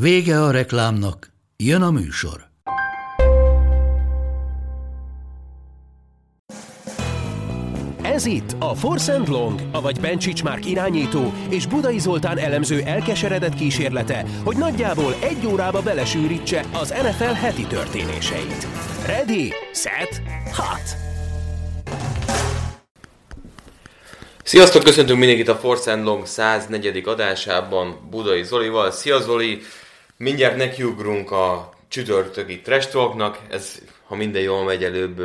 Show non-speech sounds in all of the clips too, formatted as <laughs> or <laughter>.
Vége a reklámnak, jön a műsor. Ez itt a Force and Long, avagy Bencsics Márk irányító és Budai Zoltán elemző elkeseredett kísérlete, hogy nagyjából egy órába belesűrítse az NFL heti történéseit. Ready, set, hot! Sziasztok, köszöntünk mindenkit a Force and Long 104. adásában Budai Zolival. Szia Zoli! Mindjárt nekiugrunk a csütörtöki trash talknak. Ez, ha minden jól megy, előbb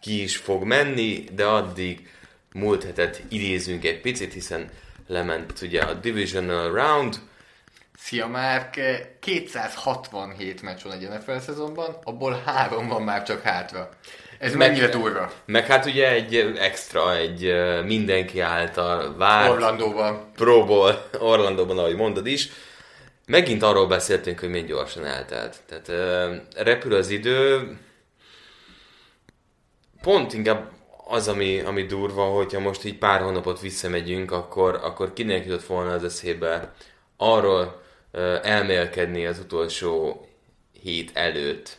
ki is fog menni, de addig múlt hetet idézünk egy picit, hiszen lement ugye a Divisional Round. Szia Márk! 267 meccs van egy NFL szezonban, abból három van már csak hátra. Ez Meg- mennyire durva? Meg hát ugye egy extra, egy mindenki által várt Orlandóban. Pro Bowl Orlandóban, ahogy mondod is. Megint arról beszéltünk, hogy milyen gyorsan eltelt. Tehát ö, repül az idő. Pont inkább az, ami, ami durva, hogyha most így pár hónapot visszamegyünk, akkor, akkor kinek jutott volna az eszébe arról ö, elmélkedni az utolsó hét előtt,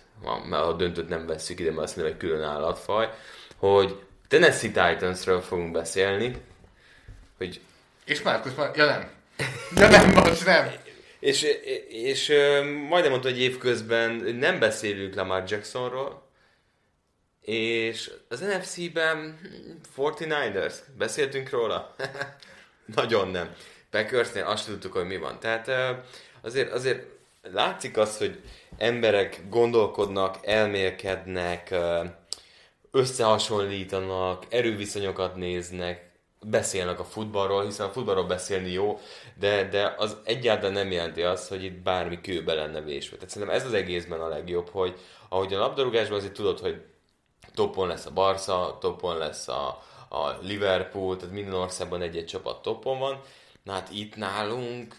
mert a döntőt nem vesszük ide, mert mondom, egy külön állatfaj, hogy Tennessee Titansről fogunk beszélni, hogy És Márkusz már... Ja nem. Ja nem, most nem. És, és majdnem mondta, hogy évközben nem beszélünk Lamar Jacksonról, és az NFC-ben hm, 49ers, beszéltünk róla? <laughs> Nagyon nem. Packersnél azt tudtuk, hogy mi van. Tehát azért, azért látszik az, hogy emberek gondolkodnak, elmélkednek, összehasonlítanak, erőviszonyokat néznek, beszélnek a futballról, hiszen a futballról beszélni jó, de, de az egyáltalán nem jelenti azt, hogy itt bármi kőbe lenne vésve. Tehát szerintem ez az egészben a legjobb, hogy ahogy a labdarúgásban azért tudod, hogy topon lesz a Barca, topon lesz a, a Liverpool, tehát minden országban egy-egy csapat topon van. Na hát itt nálunk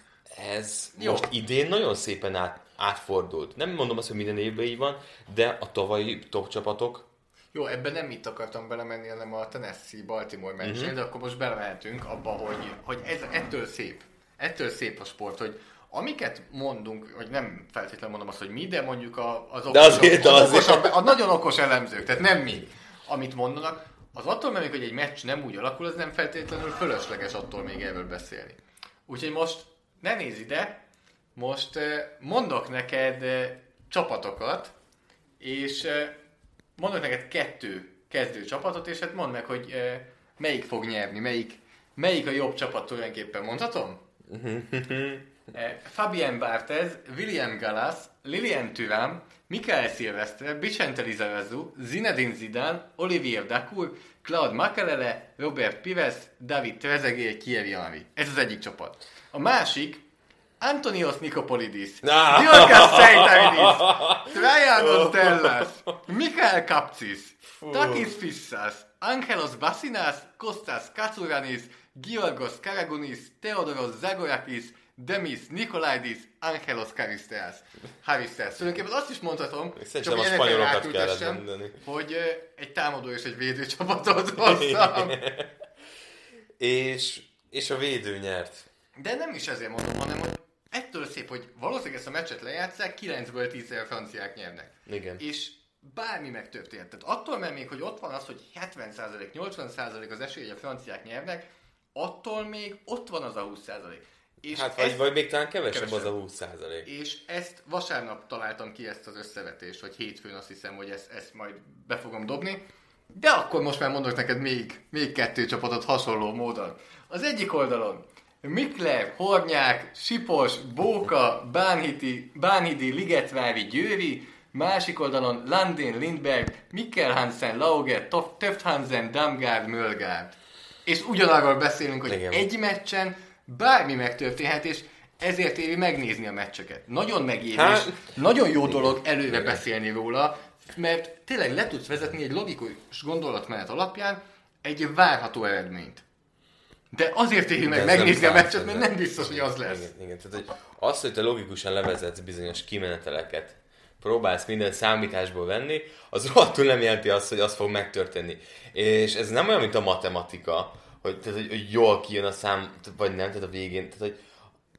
ez Jó. most idén nagyon szépen át, átfordult. Nem mondom azt, hogy minden évben így van, de a tavalyi top csapatok Jó, ebben nem itt akartam belemenni, hanem a Tennessee-Baltimore Mhm. uh-huh. de akkor most belemehetünk abba, hogy, hogy ez, ettől szép. Ettől szép a sport, hogy amiket mondunk, hogy nem feltétlenül mondom azt, hogy mi, de mondjuk a, az, De azért, az azért. okosabb, a nagyon okos elemzők, tehát nem mi, amit mondanak, az attól még, hogy egy meccs nem úgy alakul, az nem feltétlenül fölösleges attól még erről beszélni. Úgyhogy most ne nézz ide, most mondok neked csapatokat, és mondok neked kettő kezdő csapatot, és hát mondd meg, hogy melyik fog nyerni, melyik, melyik a jobb csapat tulajdonképpen, mondhatom? <laughs> Eh, Fabien Barthez, William Gallas, Lilian Thuram, Mikael Silvestre, Vicente Lizarazu, Zinedine Zidane, Olivier Dacour, Claude Makelele, Robert Pires, David Trezeguet, Thierry Henry. Ez az egyik csapat. A másik, Antonios Nikopolidis! Diorkas <laughs> Seitaridis, Trajanos Dellas, Mikael Kapcis, Takis Fissas, Angelos Basinas, Kostas Katsouranis, Giorgos Karagunis, Theodoros Zagorakis, Demis Nikolaidis, Angelos Karisteas. Haristeas. Tulajdonképpen azt is mondhatom, Szerintem hogy a spanyolokat kellett mondani. hogy egy támadó és egy védő csapatot <laughs> hoztam. és, és a védő nyert. De nem is ezért mondom, hanem hogy ettől szép, hogy valószínűleg ezt a meccset lejátszák, 9-ből 10 a franciák nyernek. Igen. És bármi megtörténhet. Tehát attól, mert még, hogy ott van az, hogy 70%, 80% az esély, hogy a franciák nyernek, attól még ott van az a 20%. És Hát vagy, ezt- vagy még talán kevesebb, kevesebb. az a 20 százalék. és ezt vasárnap találtam ki ezt az összevetést, vagy hétfőn azt hiszem, hogy ezt, ezt majd be fogom dobni. De akkor most már mondok neked még, még kettő csapatot hasonló módon. Az egyik oldalon Mikler, Hornyák, Sipos, Bóka, Bánhidi, Bánhidi Ligetvári, Győri, másik oldalon Landin, Lindberg, Mikkel Hansen, Lauger, Töft Hansen, Damgard, Mölgard. És ugyanarról beszélünk, hogy Igen. egy meccsen bármi megtörténhet, és ezért éri megnézni a meccseket. Nagyon megéri, Hát- nagyon jó dolog előre beszélni róla, mert tényleg le tudsz vezetni egy logikus gondolatmenet alapján egy várható eredményt. De azért éri meg megnézni a meccset, mert nem biztos, hogy az lesz. Igen, igen. Tehát, hogy az, hogy te logikusan levezetsz bizonyos kimeneteleket, próbálsz minden számításból venni, az rohadtul nem jelenti azt, hogy az fog megtörténni. És ez nem olyan, mint a matematika, hogy, tehát, hogy, hogy jól kijön a szám, vagy nem, tehát a végén. Tehát, hogy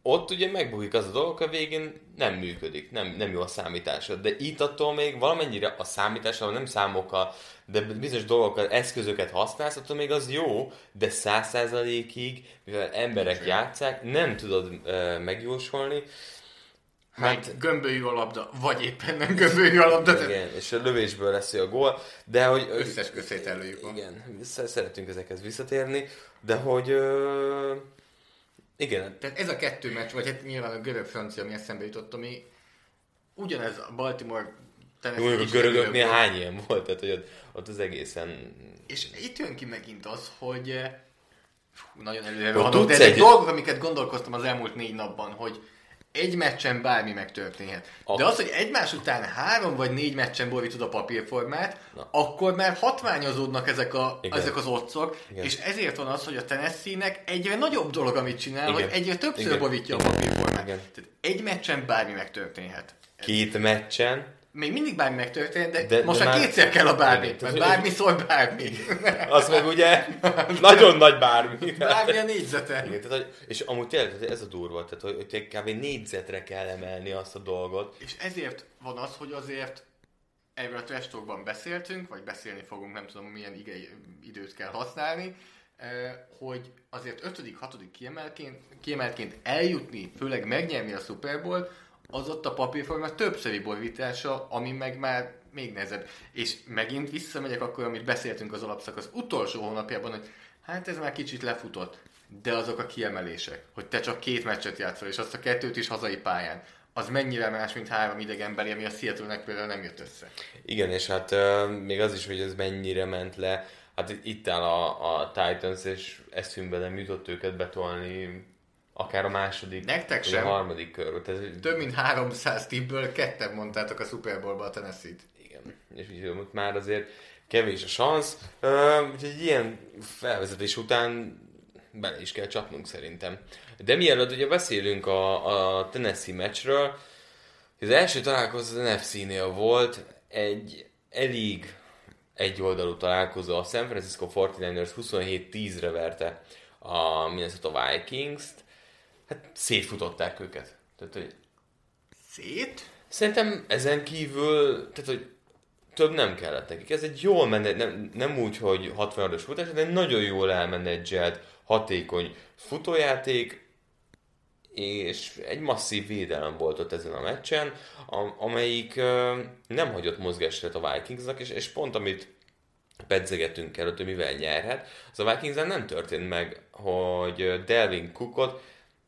ott ugye megbukik az a dolog, a végén nem működik, nem, nem jó a számításod. De itt attól még valamennyire a számítással, nem számokkal, de bizonyos dolgokkal, eszközöket használsz, attól még az jó, de száz százalékig, mivel emberek játszák, nem tudod uh, megjósolni. Hát gömbölyű a labda, vagy éppen nem gömbölyű a labda, de Igen, és a lövésből lesz a gól, de hogy... összes közét előjük van. Igen, sz- szeretünk ezekhez visszatérni, de hogy... Ö, igen, Tehát ez a kettő meccs, vagy hát nyilván a görög-francia, ami eszembe jutott, ami ugyanez a Baltimore Tennessee a görögöknél hány ilyen volt, tehát hogy ott, ott az egészen... És itt jön ki megint az, hogy eh, fú, nagyon előre rohanok, de ezek egy- dolgok, amiket gondolkoztam az elmúlt négy napban, hogy egy meccsen bármi megtörténhet. De A- az, hogy egymás után három vagy négy meccsen borítod a papírformát, Na. akkor már hatványozódnak ezek, a, Igen. ezek az otcok, Igen. és ezért van az, hogy a Tennessee-nek egyre nagyobb dolog, amit csinál, Igen. hogy egyre többször Igen. borítja a papírformát. Igen. Tehát egy meccsen bármi megtörténhet. Két meccsen, Még mindig bármi megtörténhet, de, De- most de már kétszer kell a bármi, mert tehát- bármiszor bármi. <laughs> az meg ugye <laughs> nagyon nagy bármi. Bármi a négyzete. Igen, tehát, és amúgy tényleg ez a durva, tehát hogy, hogy kb. négyzetre kell emelni azt a dolgot. És ezért van az, hogy azért erről a trash talkban beszéltünk, vagy beszélni fogunk, nem tudom milyen ige- időt kell használni, eh, hogy azért 5.-6. kiemelként, kiemeltként eljutni, főleg megnyerni a Super Bowl, az ott a papírforma többszöri borítása, ami meg már még nehezebb. És megint visszamegyek akkor, amit beszéltünk az alapszakasz utolsó hónapjában, hogy hát ez már kicsit lefutott, de azok a kiemelések, hogy te csak két meccset játszol, és azt a kettőt is hazai pályán, az mennyire más, mint három idegenbeli, ami a Seattle-nek például nem jött össze. Igen, és hát uh, még az is, hogy ez mennyire ment le. Hát itt áll a, a Titans, és eszünkbe nem jutott őket betolni akár a második, Nektek sem. a harmadik körbe. Tehát, Több mint 300 tippből ketten mondtátok a Super Bowl-ba a Tennessee-t. Igen, és ott már azért kevés a szansz. Úgyhogy ilyen felvezetés után bele is kell csapnunk szerintem. De mielőtt ugye beszélünk a, a Tennessee meccsről, az első találkozó az NFC-nél volt, egy elég egyoldalú találkozó. A San Francisco 49ers 27-10-re verte a Minnesota Vikings-t. Hát szétfutották őket. Tehát, hogy Szét? Szerintem ezen kívül, tehát hogy több nem kellett nekik. Ez egy jól menet, nem, nem úgy, hogy 60 os futás, de egy nagyon jól elmenedzselt, hatékony futójáték, és egy masszív védelem volt ott ezen a meccsen, am- amelyik nem hagyott mozgásteret a Vikingsnak, és, és pont amit pedzegetünk előtt, hogy mivel nyerhet, az a vikings nem történt meg, hogy Delvin Cookot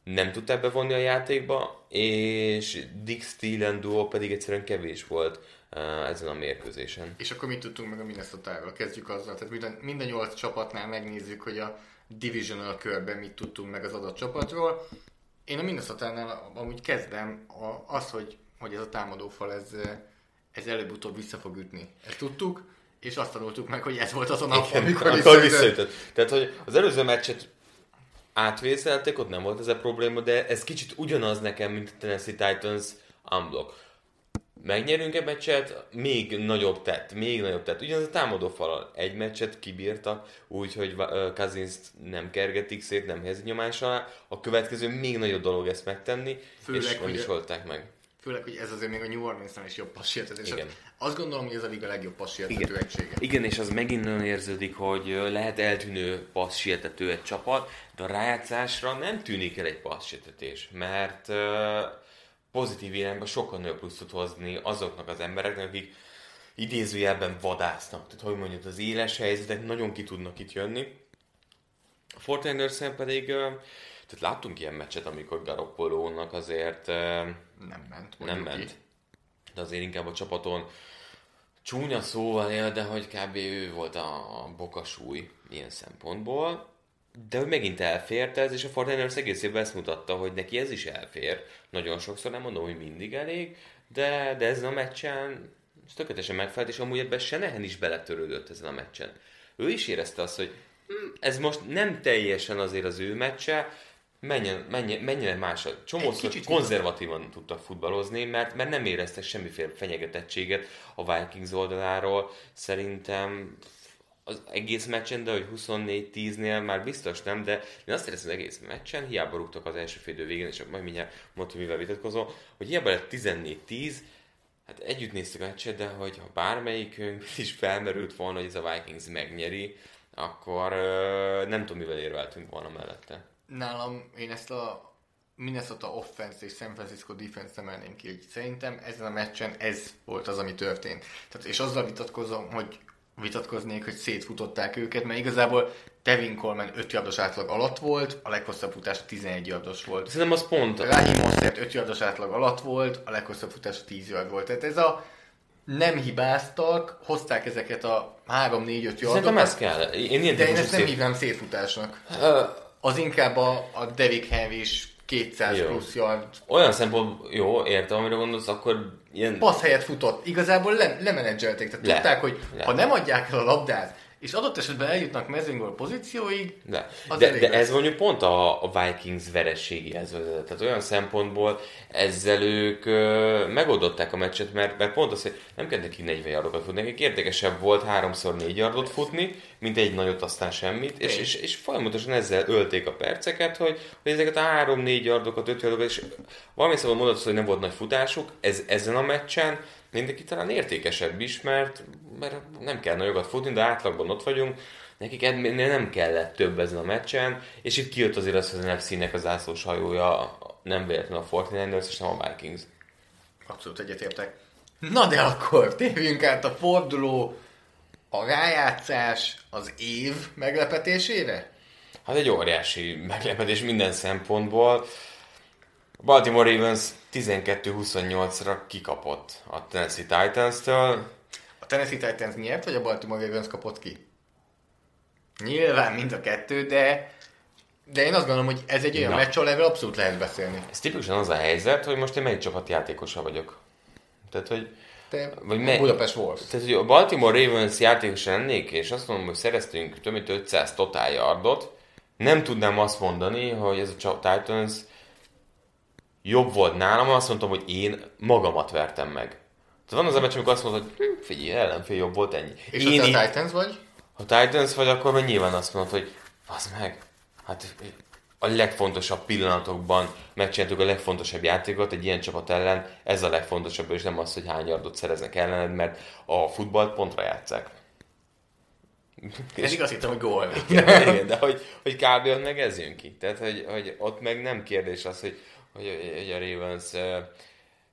nem tudták bevonni a játékba, és Dick Steele duo pedig egyszerűen kevés volt uh, ezen a mérkőzésen. És akkor mit tudtunk meg a minnesota Kezdjük azzal. Tehát minden, minden nyolc csapatnál megnézzük, hogy a divisional körben mit tudtunk meg az adott csapatról. Én a minnesota amúgy kezdem a, az, hogy, hogy ez a támadófal, ez, ez előbb-utóbb vissza fog ütni. Ezt tudtuk, és azt tanultuk meg, hogy ez volt az a nap, Igen, amikor visszaütött. visszaütött. Tehát, hogy az előző meccset átvészelték, ott nem volt ez a probléma, de ez kicsit ugyanaz nekem, mint a Tennessee Titans unblock. Megnyerünk egy meccset, még nagyobb tett, még nagyobb tett. Ugyanaz a támadó falal egy meccset kibírtak, úgyhogy cousins nem kergetik szét, nem helyezi nyomás alá. A következő még nagyobb dolog ezt megtenni, Főleg, és nem is volták meg. Főleg, hogy ez azért még a New Orleans-nál is jobb passértetés. Igen. Azt gondolom, hogy ez a liga legjobb passértető egysége. Igen, és az megint nagyon érződik, hogy lehet eltűnő passzsietető egy csapat, de a rájátszásra nem tűnik el egy passzsietetés, mert ö, pozitív irányba sokkal nagyobb plusz tud hozni azoknak az embereknek, akik idézőjelben vadásznak. Tehát, hogy mondjuk az éles helyzetek nagyon ki tudnak itt jönni. A Fortiners pedig, ö, tehát láttunk ilyen meccset, amikor Garoppolónak azért ö, Nem ment. nem ment. ki. De azért inkább a csapaton csúnya szóval él, de hogy kb. ő volt a, bokasúly ilyen szempontból. de hogy megint elfért ez, és a Fortiners egész évben ezt mutatta, hogy neki ez is elfér. Nagyon sokszor nem mondom, hogy mindig elég, de, de ezen a meccsen ez tökéletesen megfelelt, és amúgy ebben Senehen is beletörődött ezen a meccsen. Ő is érezte azt, hogy hm, ez most nem teljesen azért az ő meccse, menjen, menjen, menjen más. Csomószor konzervatívan tudtak futballozni, mert, mert nem éreztek semmiféle fenyegetettséget a Vikings oldaláról. Szerintem az egész meccsen, de hogy 24-10-nél már biztos nem, de én azt éreztem az egész meccsen, hiába rúgtak az első fél végén, és majd mindjárt mondtam, mivel vitatkozom, hogy hiába lett 14-10, hát együtt néztük a meccset, de hogy ha bármelyikünk <laughs> is felmerült volna, hogy ez a Vikings megnyeri, akkor nem tudom, mivel érveltünk volna mellette. Nálam én ezt a Minnesota offense és San Francisco defense emelném ki, hogy szerintem ezen a meccsen ez volt az, ami történt. Tehát, és azzal vitatkozom, hogy vitatkoznék, hogy szétfutották őket, mert igazából Tevin Coleman 5 yardos átlag alatt volt, a leghosszabb futás 11 yardos volt. Szerintem az pont. Raheem Mostert 5 yardos átlag alatt volt, a leghosszabb futás 10 yard volt. Tehát ez a nem hibáztak, hozták ezeket a 3-4-5 yardokat. Szerintem ez kell. Én de én ezt nem szét... hívnám szétfutásnak. Uh, az inkább a, a Devik Henry is 200 jó. plusz yard. Olyan szempont, jó, értem, amire gondolsz, akkor ilyen... Passz helyett futott. Igazából le, lemenedzselték. Tehát le. tudták, hogy le. ha nem adják el a labdát, és adott esetben eljutnak mezőnygól pozícióig, de, de, de ez mondjuk pont a, a Vikings verességéhez vezetett. Tehát olyan szempontból ezzel ők ö, megoldották a meccset, mert, mert pont az, hogy nem kell neki 40 yardokat futni, nekik értékesebb volt háromszor négy yardot futni, mint egy nagyot, aztán semmit, és, és, és folyamatosan ezzel ölték a perceket, hogy, hogy ezeket a három-négy yardokat, öt yardokat, és valami szóval mondott, hogy nem volt nagy futásuk, ez, ezen a meccsen mindenki talán értékesebb is, mert, mert nem kell nagyokat futni, de átlagban ott vagyunk, nekik ennél nem kellett több ezen a meccsen, és itt kijött azért az, hogy az NFC-nek az zászlós hajója nem véletlenül a Fortinanders, és nem a Vikings. Abszolút egyetértek. Na de akkor térjünk át a forduló, a rájátszás, az év meglepetésére? Hát egy óriási meglepetés minden szempontból. A Baltimore Ravens 12-28-ra kikapott a Tennessee Titans-től. A Tennessee Titans nyert, vagy a Baltimore Ravens kapott ki? Nyilván mind a kettő, de de én azt gondolom, hogy ez egy olyan Na. meccs, ahol abszolút lehet beszélni. Ez tipikusan az a helyzet, hogy most én melyik csapat játékosa vagyok. Tehát, hogy te vagy me- Budapest Wolves. Tehát, hogy a Baltimore Ravens játékosa lennék, és azt mondom, hogy szereztünk több mint 500 total yardot, nem tudnám azt mondani, hogy ez a Titans jobb volt nálam, azt mondtam, hogy én magamat vertem meg. Tehát van az a meccs, amikor azt mondod, hogy hm, figyelj, ellenfél jobb volt ennyi. És én, te a Titans vagy? Ha Titans vagy, akkor meg nyilván azt mondod, hogy az meg, hát a legfontosabb pillanatokban megcsináltuk a legfontosabb játékot egy ilyen csapat ellen, ez a legfontosabb, és nem az, hogy hány yardot szereznek ellened, mert a futballt pontra játszák. Ez igaz, hittem, hogy gól. <laughs> Igen, de hogy, hogy kb. meg ez jön ki. Tehát, hogy, hogy ott meg nem kérdés az, hogy, hogy, a Ravens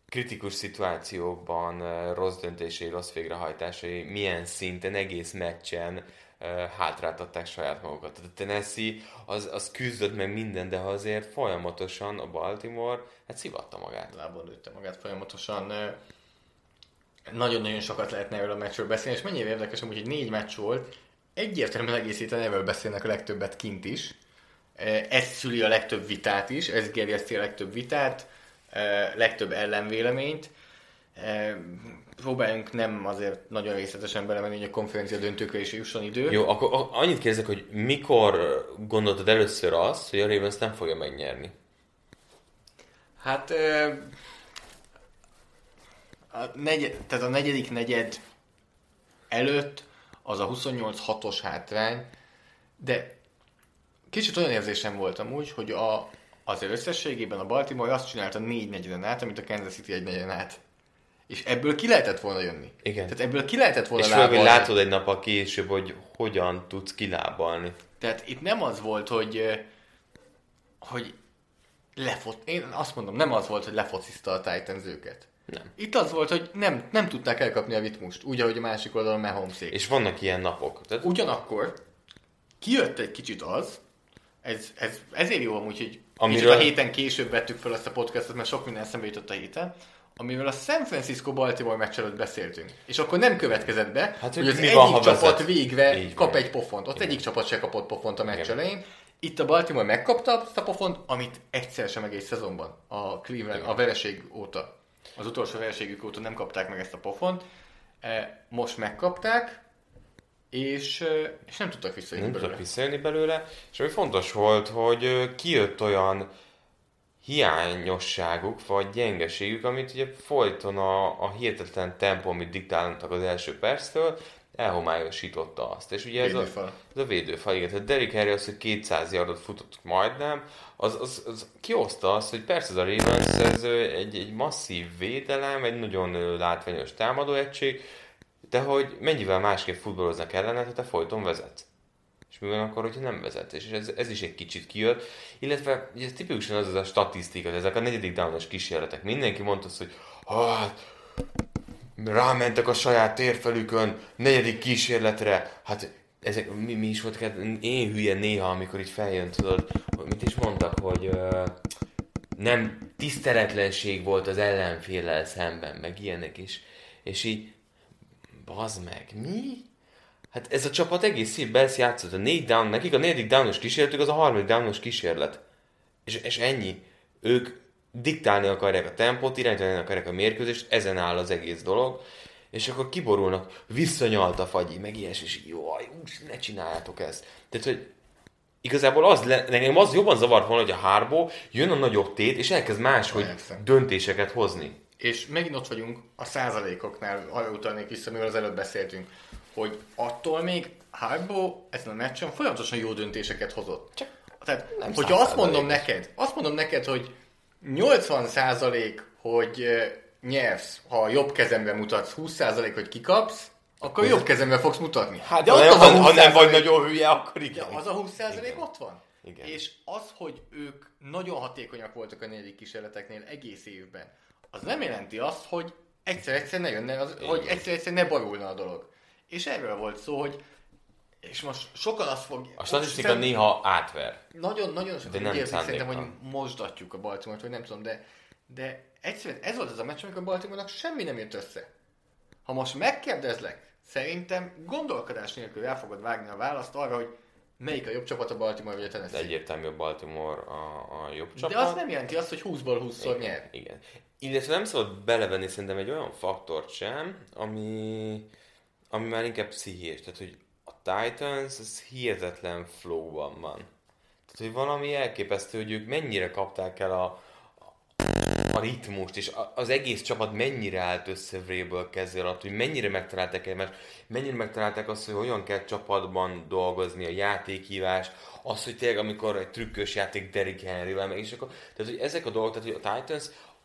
kritikus szituációkban rossz döntései, rossz végrehajtásai milyen szinten, egész meccsen hátráltatták saját magukat. Tehát a Tennessee az, az küzdött meg minden, de azért folyamatosan a Baltimore hát szivatta magát. Lábon lőtte magát folyamatosan. Nagyon-nagyon sokat lehetne erről a meccsről beszélni, és mennyire érdekes, hogy négy meccs volt, egyértelműen egészíten erről beszélnek a legtöbbet kint is. Ez szüli a legtöbb vitát is, ez gerjeszti a legtöbb vitát, legtöbb ellenvéleményt próbáljunk nem azért nagyon részletesen belemenni, hogy a konferencia döntőkre is jusson idő. Jó, akkor annyit kérdezek, hogy mikor gondoltad először azt, hogy a Ravens nem fogja megnyerni? Hát a, negyed, tehát a negyedik negyed előtt az a 28-6-os hátrány, de kicsit olyan érzésem volt amúgy, hogy a, az összességében a Baltimore azt csinálta négy negyeden át, amit a Kansas City egy negyeden át. És ebből ki lehetett volna jönni. Igen. Tehát ebből ki lehetett volna És főleg, látod egy nap a később, hogy hogyan tudsz kilábalni. Tehát itt nem az volt, hogy hogy lefot... Én azt mondom, nem az volt, hogy lefociszta a Titans őket. Nem. Itt az volt, hogy nem, nem tudták elkapni a ritmust, úgy, ahogy a másik oldalon mahomes És vannak ilyen napok. Tehát... Ugyanakkor kijött egy kicsit az, ez, ez, ezért jó amúgy, hogy Amiről... a héten később vettük fel ezt a podcastot, mert sok minden eszembe jutott a héten, amivel a San Francisco-Baltimore meccs előtt beszéltünk. És akkor nem következett be, hát, hogy az egyik van, csapat vezet? végre Így kap van. egy pofont. Ott Igen. egyik csapat se kapott pofont a meccs elején, Itt a Baltimore megkapta azt a pofont, amit egyszer sem egész szezonban a Cleveland, a vereség óta, az utolsó vereségük óta nem kapták meg ezt a pofont. E, Most megkapták, és, és nem tudtak visszajönni nem belőle. visszajönni belőle, és ami fontos volt, hogy kijött olyan hiányosságuk, vagy gyengeségük, amit ugye folyton a, a hihetetlen tempó, amit diktáltak az első perctől, elhomályosította azt. És ugye ez a, Védőfal. ez a védőfal, igen. Tehát Derrick Henry az, hogy 200 yardot futott majdnem, az, az, az kihozta azt, hogy persze ez a Ravens ez egy, egy masszív védelem, egy nagyon látványos támadóegység, de hogy mennyivel másképp futballoznak ellene, ha te folyton vezetsz. És mi van akkor, hogyha nem vezet? És ez, ez is egy kicsit kijött. Illetve ez tipikusan az az a statisztika, ezek a negyedik downos kísérletek. Mindenki mondta azt, hogy hát, rámentek a saját térfelükön, negyedik kísérletre, hát ezek, mi, mi is volt, én hülye néha, amikor itt feljön, tudod, mit is mondtak, hogy ö, nem tiszteletlenség volt az ellenféllel szemben, meg ilyenek is. És így, bazd meg, mi? Hát ez a csapat egész évben ezt játszott. A négy down, nekik a negyedik downos kísérletük az a harmadik downos kísérlet. És, és ennyi. Ők diktálni akarják a tempót, irányítani akarják a mérkőzést, ezen áll az egész dolog. És akkor kiborulnak, visszanyalt a fagyi, meg ilyes, és jaj, úgy, ne csináljátok ezt. Tehát, hogy igazából az, le, nekem az jobban zavart volna, hogy a hárból jön a nagyobb tét, és elkezd máshogy Persze. döntéseket hozni. És megint ott vagyunk a százalékoknál, ha utalnék vissza, mivel az előbb beszéltünk, hogy attól még Harbaugh ezen a meccsen folyamatosan jó döntéseket hozott. Csak Tehát, nem hogyha azt mondom neked, azt mondom neked, hogy 80 százalék, hogy nyersz, ha jobb kezembe mutatsz, 20 százalék, hogy kikapsz, akkor jobb kezembe fogsz mutatni. Hát, De ha, ott a ha, nem 20%. vagy nagyon hülye, akkor De igen. az a 20 százalék ott van. Igen. És az, hogy ők nagyon hatékonyak voltak a negyedik kísérleteknél egész évben, az nem jelenti azt, hogy egyszer-egyszer ne jönne, az, hogy egyszer-egyszer ne barulna a dolog. És erről volt szó, hogy és most sokan azt fog... A statisztika Szerint- néha átver. Nagyon, nagyon De sokan úgy érzik szerintem, hogy mosdatjuk a Baltimore-t, vagy nem tudom, de, de egyszerűen ez volt az a meccs, amikor a Baltimore-nak semmi nem jött össze. Ha most megkérdezlek, szerintem gondolkodás nélkül el fogod vágni a választ arra, hogy melyik a jobb csapat a Baltimore vagy a Tennessee. egyértelmű a Baltimore a, a jobb csapat. De az nem jelenti azt, hogy 20-ból 20-szor igen, nyer. Igen. Illetve nem szabad belevenni szerintem egy olyan faktort sem, ami, ami már inkább pszichés. Tehát, hogy a Titans az hihetetlen flowban van. Tehát, hogy valami elképesztő, hogy ők mennyire kapták el a, a ritmust, és az egész csapat mennyire állt össze Vrabel kezé alatt, hogy mennyire megtalálták egymást, mennyire megtalálták azt, hogy hogyan kell csapatban dolgozni, a játékhívás, az, hogy tényleg amikor egy trükkös játék Derrick Henryvel, meg és akkor, tehát hogy ezek a dolgok, tehát hogy a Titans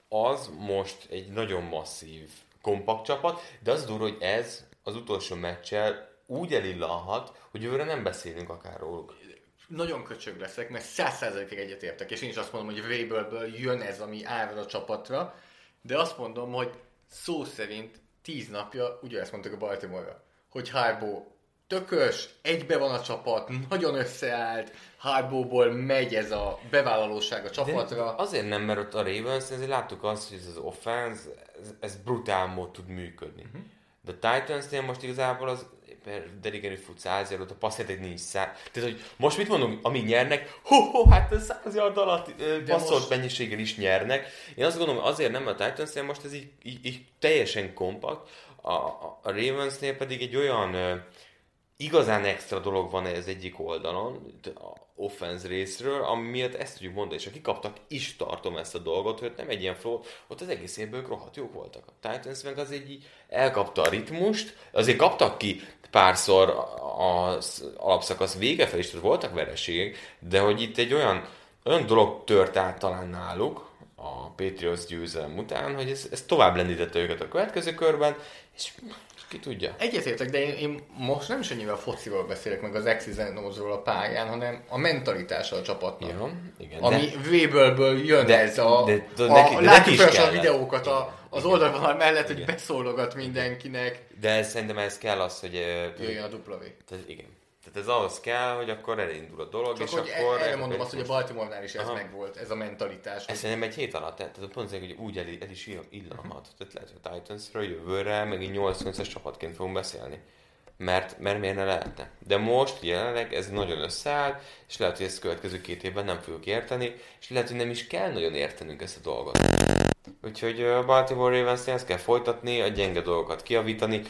az most egy nagyon masszív, kompakt csapat, de az durva, hogy ez az utolsó meccsel úgy elillanhat, hogy jövőre nem beszélünk akár róluk. Nagyon köcsög leszek, mert 100%-ig egyetértek, és én is azt mondom, hogy Vrabelből jön ez, ami árad a csapatra, de azt mondom, hogy szó szerint 10 napja ugyanezt mondtuk a Baltimore-ra, hogy Harbaugh tökös, egybe van a csapat, nagyon összeállt, Harbaugh-ból megy ez a bevállalóság a csapatra. De azért nem, mert ott a Ravens, ezért láttuk azt, hogy ez az offense, ez, ez brutál mód tud működni. Mhm. De a Titansnél most igazából az Derrick Henry fut 100 yardot, a passzjáték nincs száz. Tehát, hogy most mit mondunk, amíg nyernek, ho, ho hát ez 100 yard alatt passzolt most- mennyiséggel is nyernek. Én azt gondolom, azért nem a Titansnél most ez így, így, így teljesen kompakt, a, a, a Ravensnél pedig egy olyan ö, igazán extra dolog van ez egyik oldalon, a offense részről, ami miatt ezt tudjuk mondani, és akik kaptak, is tartom ezt a dolgot, hogy nem egy ilyen flow, ott az egész évből rohadt jók voltak. A Titans meg az egy elkapta a ritmust, azért kaptak ki párszor az alapszakasz vége fel is, tehát voltak vereségek, de hogy itt egy olyan, olyan dolog tört át talán náluk, a Patriots győzelem után, hogy ez, ez tovább lendítette őket a következő körben, és ki tudja. Egyetértek, de én, én most nem is annyira a fociról beszélek, meg az X's a pályán, hanem a mentalitása a csapatnak. Ja, igen. Ami Vrabelből jön de- ez a... de- de a neki- de neki látjuk is fel a videókat a, az Igen. oldalvonal mellett, hogy Igen. beszólogat mindenkinek. De ez, szerintem ez kell az, hogy... Jöjjön a dupla V. Tehát igen. Tehát ez ahhoz kell, hogy akkor elindul a dolog, Csak és hogy akkor... erre mondom azt, hogy a Baltimore-nál is ez Aha. megvolt, ez a mentalitás. Ez szerintem egy hét alatt, tehát pont azért, hogy úgy el, el is ill- illanhat. Tehát lehet, hogy a Titansről jövőre megint 8 as csapatként fogunk beszélni. mert, mert miért ne lehetne. De most jelenleg ez nagyon összeáll, és lehet, hogy ezt a következő két évben nem fogjuk érteni, és lehet, hogy nem is kell nagyon értenünk ezt a dolgot. Úgyhogy a Baltimore ravens ezt kell folytatni, a gyenge dolgokat kiavítani,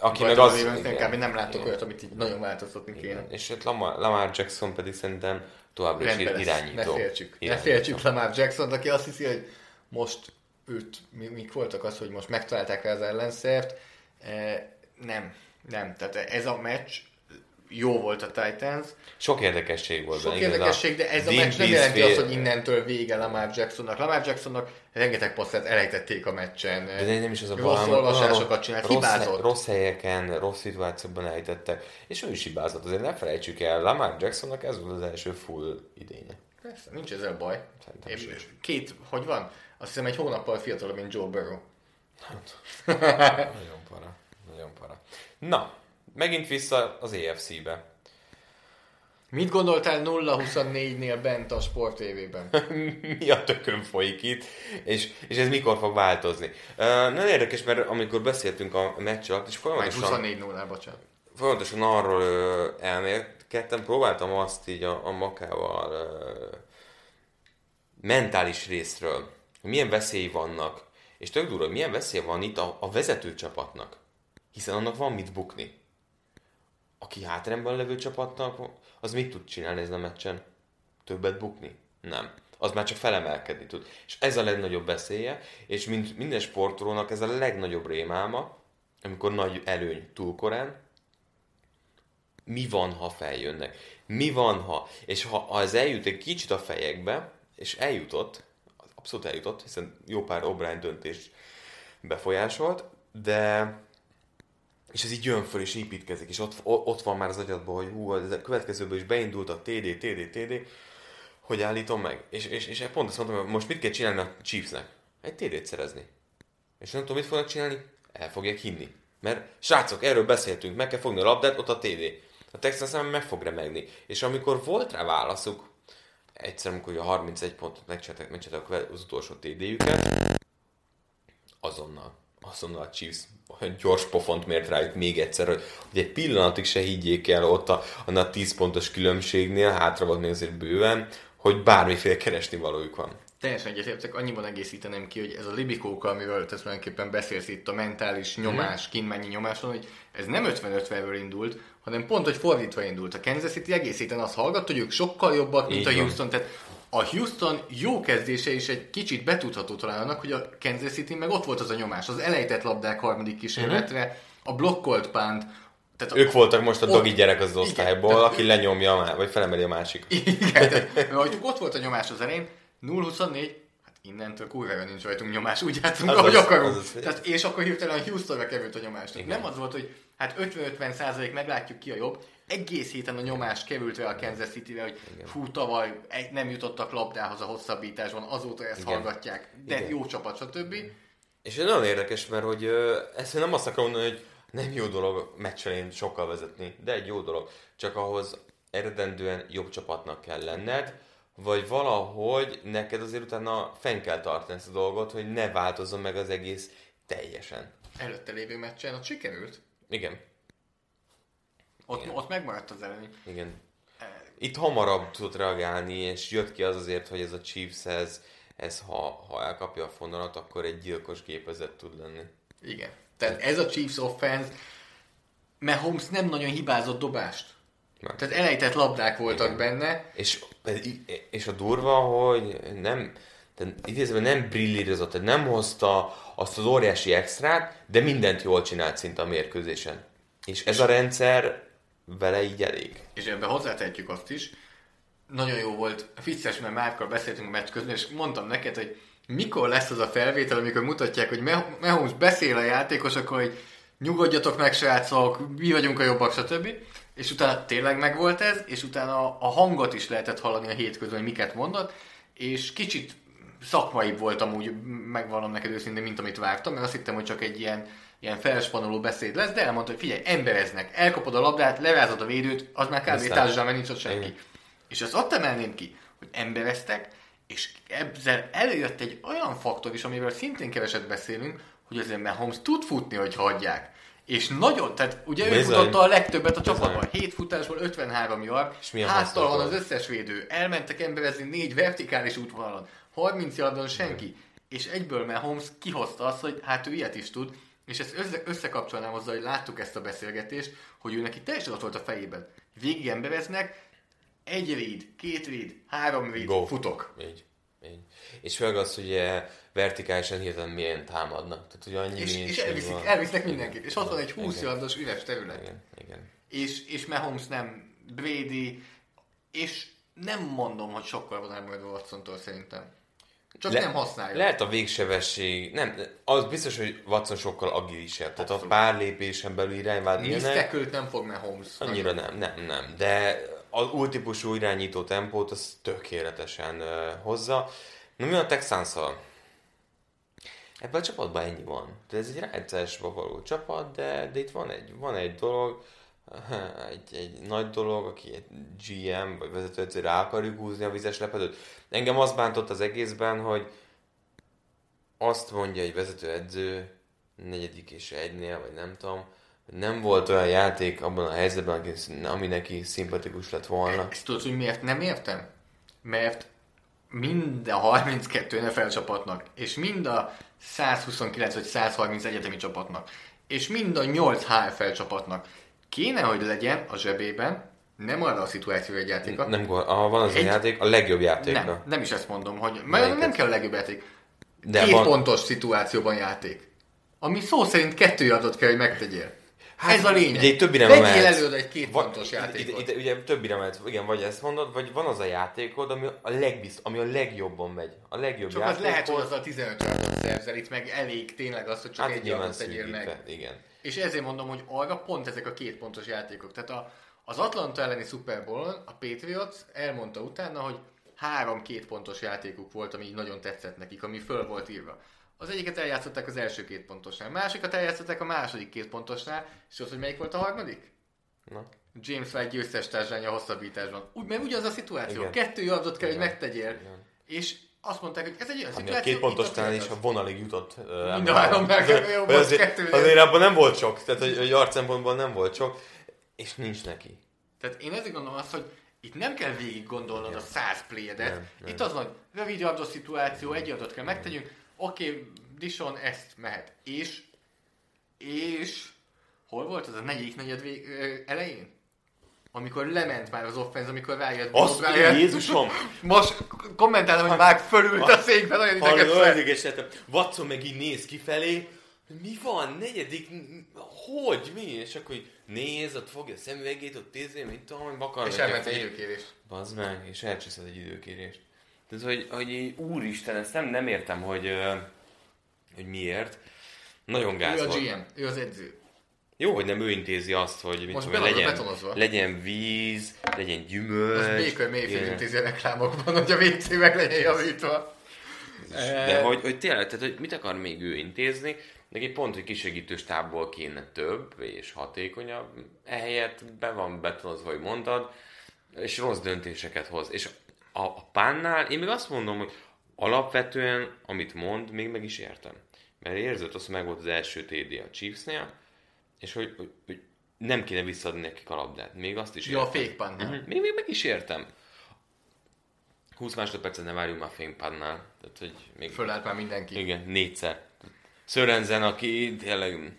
aki meg az... Inkább nem látok olyat, amit így nagyon változtatni kéne. Igen. És ott Lamar, Lamar Jackson pedig szerintem továbbra is irányító. Ne féltsük. Irányító. Ne féltsük Lamar Jackson, aki azt hiszi, hogy most őt, mik voltak az, hogy most megtalálták rá az ellenszert. E, nem, nem. Tehát ez a meccs jó volt a Titans. Sok érdekesség volt. Sok érdekesség, de ez a meccs nem jelenti azt, hogy innentől vége Lamar Jacksonnak. Lamar Jacksonnak rengeteg passzát elejtették a meccsen. De nem is az a Rossz olvasásokat csinált, rossz, hibázott. Rossz helyeken, rossz szituációkban elejtettek, és ő is hibázott. Azért ne felejtsük el, Lamar Jacksonnak ez volt az első full idénye. Persze, nincs ezzel baj. Én, két, hogy van? Azt hiszem egy hónappal fiatalabb, mint Joe Burrow. Hát, <laughs> nagyon para. Nagyon para. Na, megint vissza az EFC-be. Mit gondoltál 0-24-nél bent a Sport TV-ben? <laughs> Mi a tökön folyik itt, és, és ez mikor fog változni? Uh, nagyon érdekes, mert amikor beszéltünk a meccs alatt, és folyamatosan... 24 0 bocsánat. Folyamatosan arról uh, elmélkedtem, próbáltam azt így a, a makával uh, mentális részről, hogy milyen veszély vannak, és tök durva, hogy milyen veszély van itt a, a vezető csapatnak, hiszen annak van mit bukni aki hátrányban levő csapatnak, az mit tud csinálni ezen a meccsen? Többet bukni? Nem. Az már csak felemelkedni tud. És ez a legnagyobb veszélye, és mint minden sportolónak ez a legnagyobb rémálma, amikor nagy előny túl korán, mi van, ha feljönnek? Mi van, ha? És ha, ha ez eljut egy kicsit a fejekbe, és eljutott, abszolút eljutott, hiszen jó pár O'Brien döntés befolyásolt, de és ez így jön föl és építkezik, és ott, ott van már az agyadban, hogy hú, ez a következőből is beindult a TD, TD, TD, hogy állítom meg. És, és, és pont azt mondtam, hogy most mit kell csinálni a Chiefsnek? Egy TD-t szerezni. És nem tudom, mit fognak csinálni? El fogják hinni. Mert srácok, erről beszéltünk, meg kell fogni a labdát, ott a TD. A Texans nem meg fog remegni. És amikor volt rá válaszuk, egyszer, amikor a 31 pontot megcsináltak az utolsó TD-jüket, azonnal azonnal a Chiefs olyan gyors pofont mért rájuk még egyszer, hogy, hogy egy pillanatig se higgyék el ott a, a 10 pontos különbségnél, hátra volt még azért bőven, hogy bármiféle keresni valójuk van. Teljesen egyetértek, annyiban egészítenem ki, hogy ez a libikóka, amiről te tulajdonképpen beszélsz itt, a mentális nyomás, mm. kint mennyi nyomás van, hogy ez nem 50-50-ről indult, hanem pont, hogy fordítva indult. A Kansas City egész héten azt hallgat, hogy ők sokkal jobbak, mint Így a Houston, van. tehát a Houston jó kezdése is egy kicsit betudható talán annak, hogy a Kansas City meg ott volt az a nyomás, az elejtett labdák harmadik kísérletre, uh-huh. a blokkolt pánt, tehát ők a, voltak most a dogi gyerek az osztályból, igen, aki lenyomja, vagy felemeli a másik. <laughs> Igen, tehát, ott volt a nyomás az elején, 0-24, hát innentől kurvára nincs rajtunk nyomás, úgy játszunk, az ahogy az, akarunk. Az az, tehát, és akkor hirtelen Houstonra került a nyomás. Nem az volt, hogy hát 50-50 százalék meglátjuk ki a jobb, egész héten a nyomás került rá a Kansas city hogy Igen. fú, tavaly nem jutottak labdához a hosszabbításban, azóta ezt Igen. hallgatják, de Igen. jó csapat, stb. És ez nagyon érdekes, mert hogy ezt nem azt akarom mondani, hogy nem jó dolog meccsen sokkal vezetni, de egy jó dolog. Csak ahhoz eredendően jobb csapatnak kell lenned, vagy valahogy neked azért utána fenn kell tartani ezt a dolgot, hogy ne változzon meg az egész teljesen. Előtte lévő meccsen ott sikerült? Igen. Ott, Igen. ott megmaradt az előny. Igen. Itt hamarabb tudott reagálni, és jött ki az azért, hogy ez a Chiefs, ez, ez ha, ha elkapja a fonalat, akkor egy gyilkos gépezet tud lenni. Igen. Tehát ez a Chiefs offense, Mahomes nem nagyon hibázott dobást. Nem. Tehát elejtett labdák voltak Igen. benne. És, és a durva, hogy nem, tehát idézve nem brillírozott, tehát nem hozta azt az óriási extrát, de mindent jól csinált szinte a mérkőzésen. És ez a rendszer vele így elég. És ebben hozzátehetjük azt is, nagyon jó volt, vicces, mert Márkkal beszéltünk a meccs közben, és mondtam neked, hogy mikor lesz az a felvétel, amikor mutatják, hogy Mahomes beszél a játékosokról, hogy nyugodjatok meg, srácok, mi vagyunk a jobbak, stb. És utána tényleg megvolt ez, és utána a hangot is lehetett hallani a hétközben, hogy miket mondott, és kicsit szakmaibb volt amúgy, megvallom neked őszintén, mint amit vártam, mert azt hittem, hogy csak egy ilyen ilyen felspanoló beszéd lesz, de elmondta, hogy figyelj, embereznek, elkapod a labdát, levázod a védőt, az már kb. társadalom, mert nincs ott senki. Igen. És azt ott emelném ki, hogy embereztek, és ezzel előjött egy olyan faktor is, amivel szintén keveset beszélünk, hogy azért Mahomes tud futni, hogy hagyják. És nagyon, tehát ugye ő futotta a legtöbbet a csapatban. Bizony. 7 futásból 53 yard, háttal hasznos van az összes védő. Elmentek emberezni négy vertikális útvonalon, 30 yardon senki. És egyből Mahomes kihozta azt, hogy hát ő ilyet is tud, és ezt össze- összekapcsolnám azzal, hogy láttuk ezt a beszélgetést, hogy ő neki teljesen ott volt a fejében. Végig embereznek, egy read, két read, három read, Go. futok. Így. Így. És főleg az, hogy vertikálisan hirtelen milyen támadnak. Tehát, hogy annyi És, és elviszik, van. elvisznek mindenkit. És ott van egy 20 Igen. yardos üres terület. Igen, igen. És, és Mahomes nem Brady, és nem mondom, hogy sokkal van elmaradva Watsontól szerintem. Csak Le- nem használja. Lehet a végsebesség, nem, az biztos, hogy Watson sokkal agilisebb. Tehát a pár lépésen belül ilyenek, tackle-t nem fog Mahomes. annyira nem, nem, nem. De az új típusú irányító tempót az tökéletesen uh, hozza. Na mi a texans Ebben a csapatban ennyi van. De ez egy rájátszásba való csapat, de, de itt van egy, van egy dolog, <laughs> egy, egy nagy dolog, aki egy GM vagy vezetőedző rá akarjuk húzni a vizes lepedőt. Engem az bántott az egészben, hogy azt mondja egy vezetőedző negyedik és egynél, vagy nem tudom, hogy nem volt olyan játék abban a helyzetben, ami neki szimpatikus lett volna. Ezt tudod, hogy miért nem értem? Mert mind a 32 NFL csapatnak, és mind a 129 vagy 130 egyetemi csapatnak, és mind a 8 HFL csapatnak kéne, hogy legyen a zsebében, nem arra a szituációra egy játéka, Nem, ah, van az Egy- a játék, a legjobb játéka. nem, nem is ezt mondom, hogy mert nem kell a legjobb játék. De Két van- pontos szituációban játék. Ami szó szerint kettő adott kell, hogy megtegyél. Hát, Ez a lényeg. Ugye itt többire Vegyél mehetsz. előre egy két Va- pontos játékot. Ide, ide, ugye többire mehetsz, igen, vagy ezt mondod, vagy van az a játékod, ami a, legbizt, ami a legjobban megy. A legjobb Csak az játékod. lehet, hogy az a 15 yardot szerzel, itt meg elég tényleg az, hogy csak hát egy yardot tegyél meg. igen. És ezért mondom, hogy arra pont ezek a két pontos játékok. Tehát a, az Atlanta elleni Super Bowl-on a Patriots elmondta utána, hogy három két pontos játékuk volt, ami így nagyon tetszett nekik, ami föl volt írva. Az egyiket eljátszották az első két pontosnál, másikat eljátszották a második két pontosnál, és az, hogy melyik volt a harmadik? Na. James White győztes társánya a hosszabbításban. Úgy, mert ugyanaz a szituáció. Igen. Kettő yardot kell, hogy Igen. megtegyél. Igen. És azt mondták, hogy ez egy olyan a szituáció. két pontosnál is a vonalig jutott. Uh, Mind a háromnál jó volt, azért, abban nem volt sok, tehát hogy, hogy yard szempontból nem volt sok, és nincs neki. Tehát én ezért gondolom azt, hogy itt nem kell végig gondolnod a 100 plédet. Nem, nem. Itt az van, rövid yardos szituáció, egy yardot kell megtegyünk, oké, okay, Dishon ezt mehet. És, és hol volt az a negyedik negyed vég, elején? Amikor lement már az offense, amikor rájött Azt, Bob Ryan. Jézusom! <laughs> Most kommentálom, hogy már fölült a székbe, nagyon Hallod, ideges olyan lett. ideges lettem. Watson meg így néz kifelé, mi van, negyedik, hogy, mi? És akkor így néz, ott fogja a szemüvegét, ott tézé, mit tudom, hogy bakar. És elment egy időkérés. Bazd meg, és elcseszed egy időkérést. Tehát, hogy, hogy úristen, ezt nem, nem értem, hogy, hogy miért. Nagyon gáz Ő a volt. GM, ő az edző. Jó, hogy nem ő intézi azt, hogy mit Most tudom, legyen, betonozva. legyen víz, legyen gyümölcs. Az Baker Mayfield ilyen. intézi a reklámokban, hogy a WC meg legyen javítva. De hogy, hogy tényleg, tehát, hogy mit akar még ő intézni, neki pont, hogy kisegítő stábból kéne több és hatékonyabb, ehelyett be van betonozva, hogy mondtad, és rossz döntéseket hoz. És a, a pánnál én még azt mondom, hogy alapvetően, amit mond, még meg is értem. Mert érzett, az meg volt az első TD a Chiefsnél, és hogy, hogy, hogy nem kéne visszadni nekik a labdát. Még azt is a értem. fake punt. Mhm. Még, még meg is értem. 20 másodpercet ne várjunk már fénypánnál. Tehát, hogy még... Fölállt már mindenki. Igen, négyszer. Szörenzen, aki tényleg...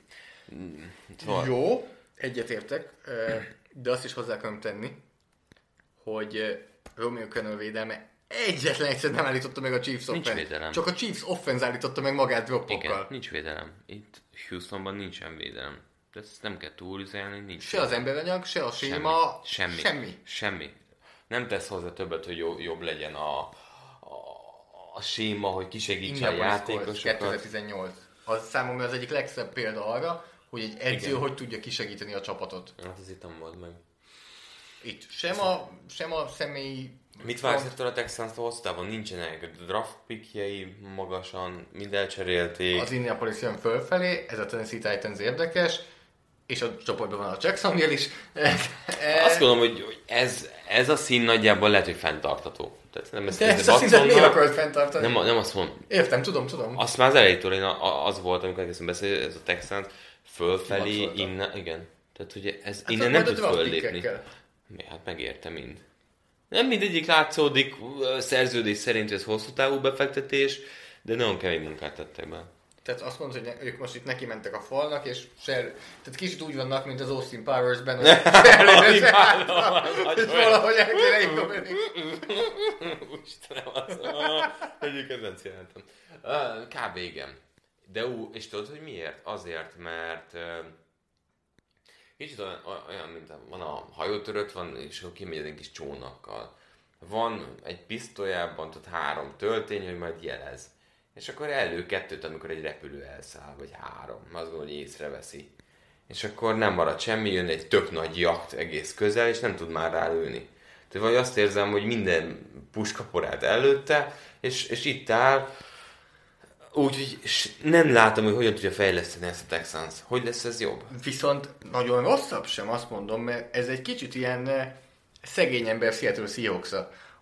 Szóval, Jó, egyetértek, de azt is hozzá akarom tenni, hogy Romeo Cannell védelme egyetlen egyszer nem állította meg a Chiefs offense. Csak a Chiefs offense állította meg magát Igen, droppokkal. nincs védelem. Itt Houstonban nincsen védelem. De ezt nem kell túlüzelni, nincs. Se az emberanyag, se a séma, semmi. Semmi. semmi. Semmi. Nem tesz hozzá többet, hogy jobb, jobb legyen a, a, a séma, hogy kisegítse a játékosokat. 2018. Az számomra az egyik legszebb példa arra, hogy egy edző Igen. hogy tudja kisegíteni a csapatot. Hát ez itt nem volt meg. Itt sem a, sem a személyi... Mit vársz ettől a texans hosszában? Nincsenek draft pickjei magasan, mind elcserélték. Az Indianapolis jön fölfelé, ez a Tennessee Titans érdekes, és a csoportban van a Jacksonville is. <laughs> Azt gondolom, hogy hogy ez, ez a szín nagyjából lehet, hogy fenntartató. Tehát nem ezt De ezt a szintet miért akarod fenntartani? nem, nem azt mondom, Értem, tudom, tudom. azt már az elejétől én az volt, amikor elkezdtem beszélni, ez a Texans fölfelé, innen, igen. Tehát, hogy ez Hát innen nem tud föllépni. Mi? Hát megérte mind. Nem mindegyik látszódik szerződés szerint, ez hosszú távú befektetés, de nagyon kemény munkát tettek be. Tehát azt mondod, hogy ne- ők most itt neki mentek a falnak, és se, tehát kicsit úgy vannak, mint az Austin Powers-ben, hogy <laughs> se előre, és valahogy el kéne igazolni. Istenem, az, egyik kedvenc jelentem. Kb. igen. De ú, és tudod, hogy miért? Azért, mert kicsit olyan, olyan, mint van a hajótörött, van, és akkor kimegy egy kis csónakkal. Van egy pisztolyában, tudod, három töltény, hogy majd jelez. És akkor elő kettőt, amikor egy repülő elszáll, vagy három, azt gondolom, hogy észreveszi. És akkor nem marad semmi, jön egy tök nagy jacht egész közel, és nem tud már rálőni. Tehát vagy azt érzem, hogy minden puskaporát előtte, és, és itt áll, úgyhogy nem látom, hogy hogyan tudja fejleszteni ezt a Texans. Hogy lesz ez jobb? Viszont nagyon rosszabb sem, azt mondom, mert ez egy kicsit ilyen eh, szegény ember Seattle seahawks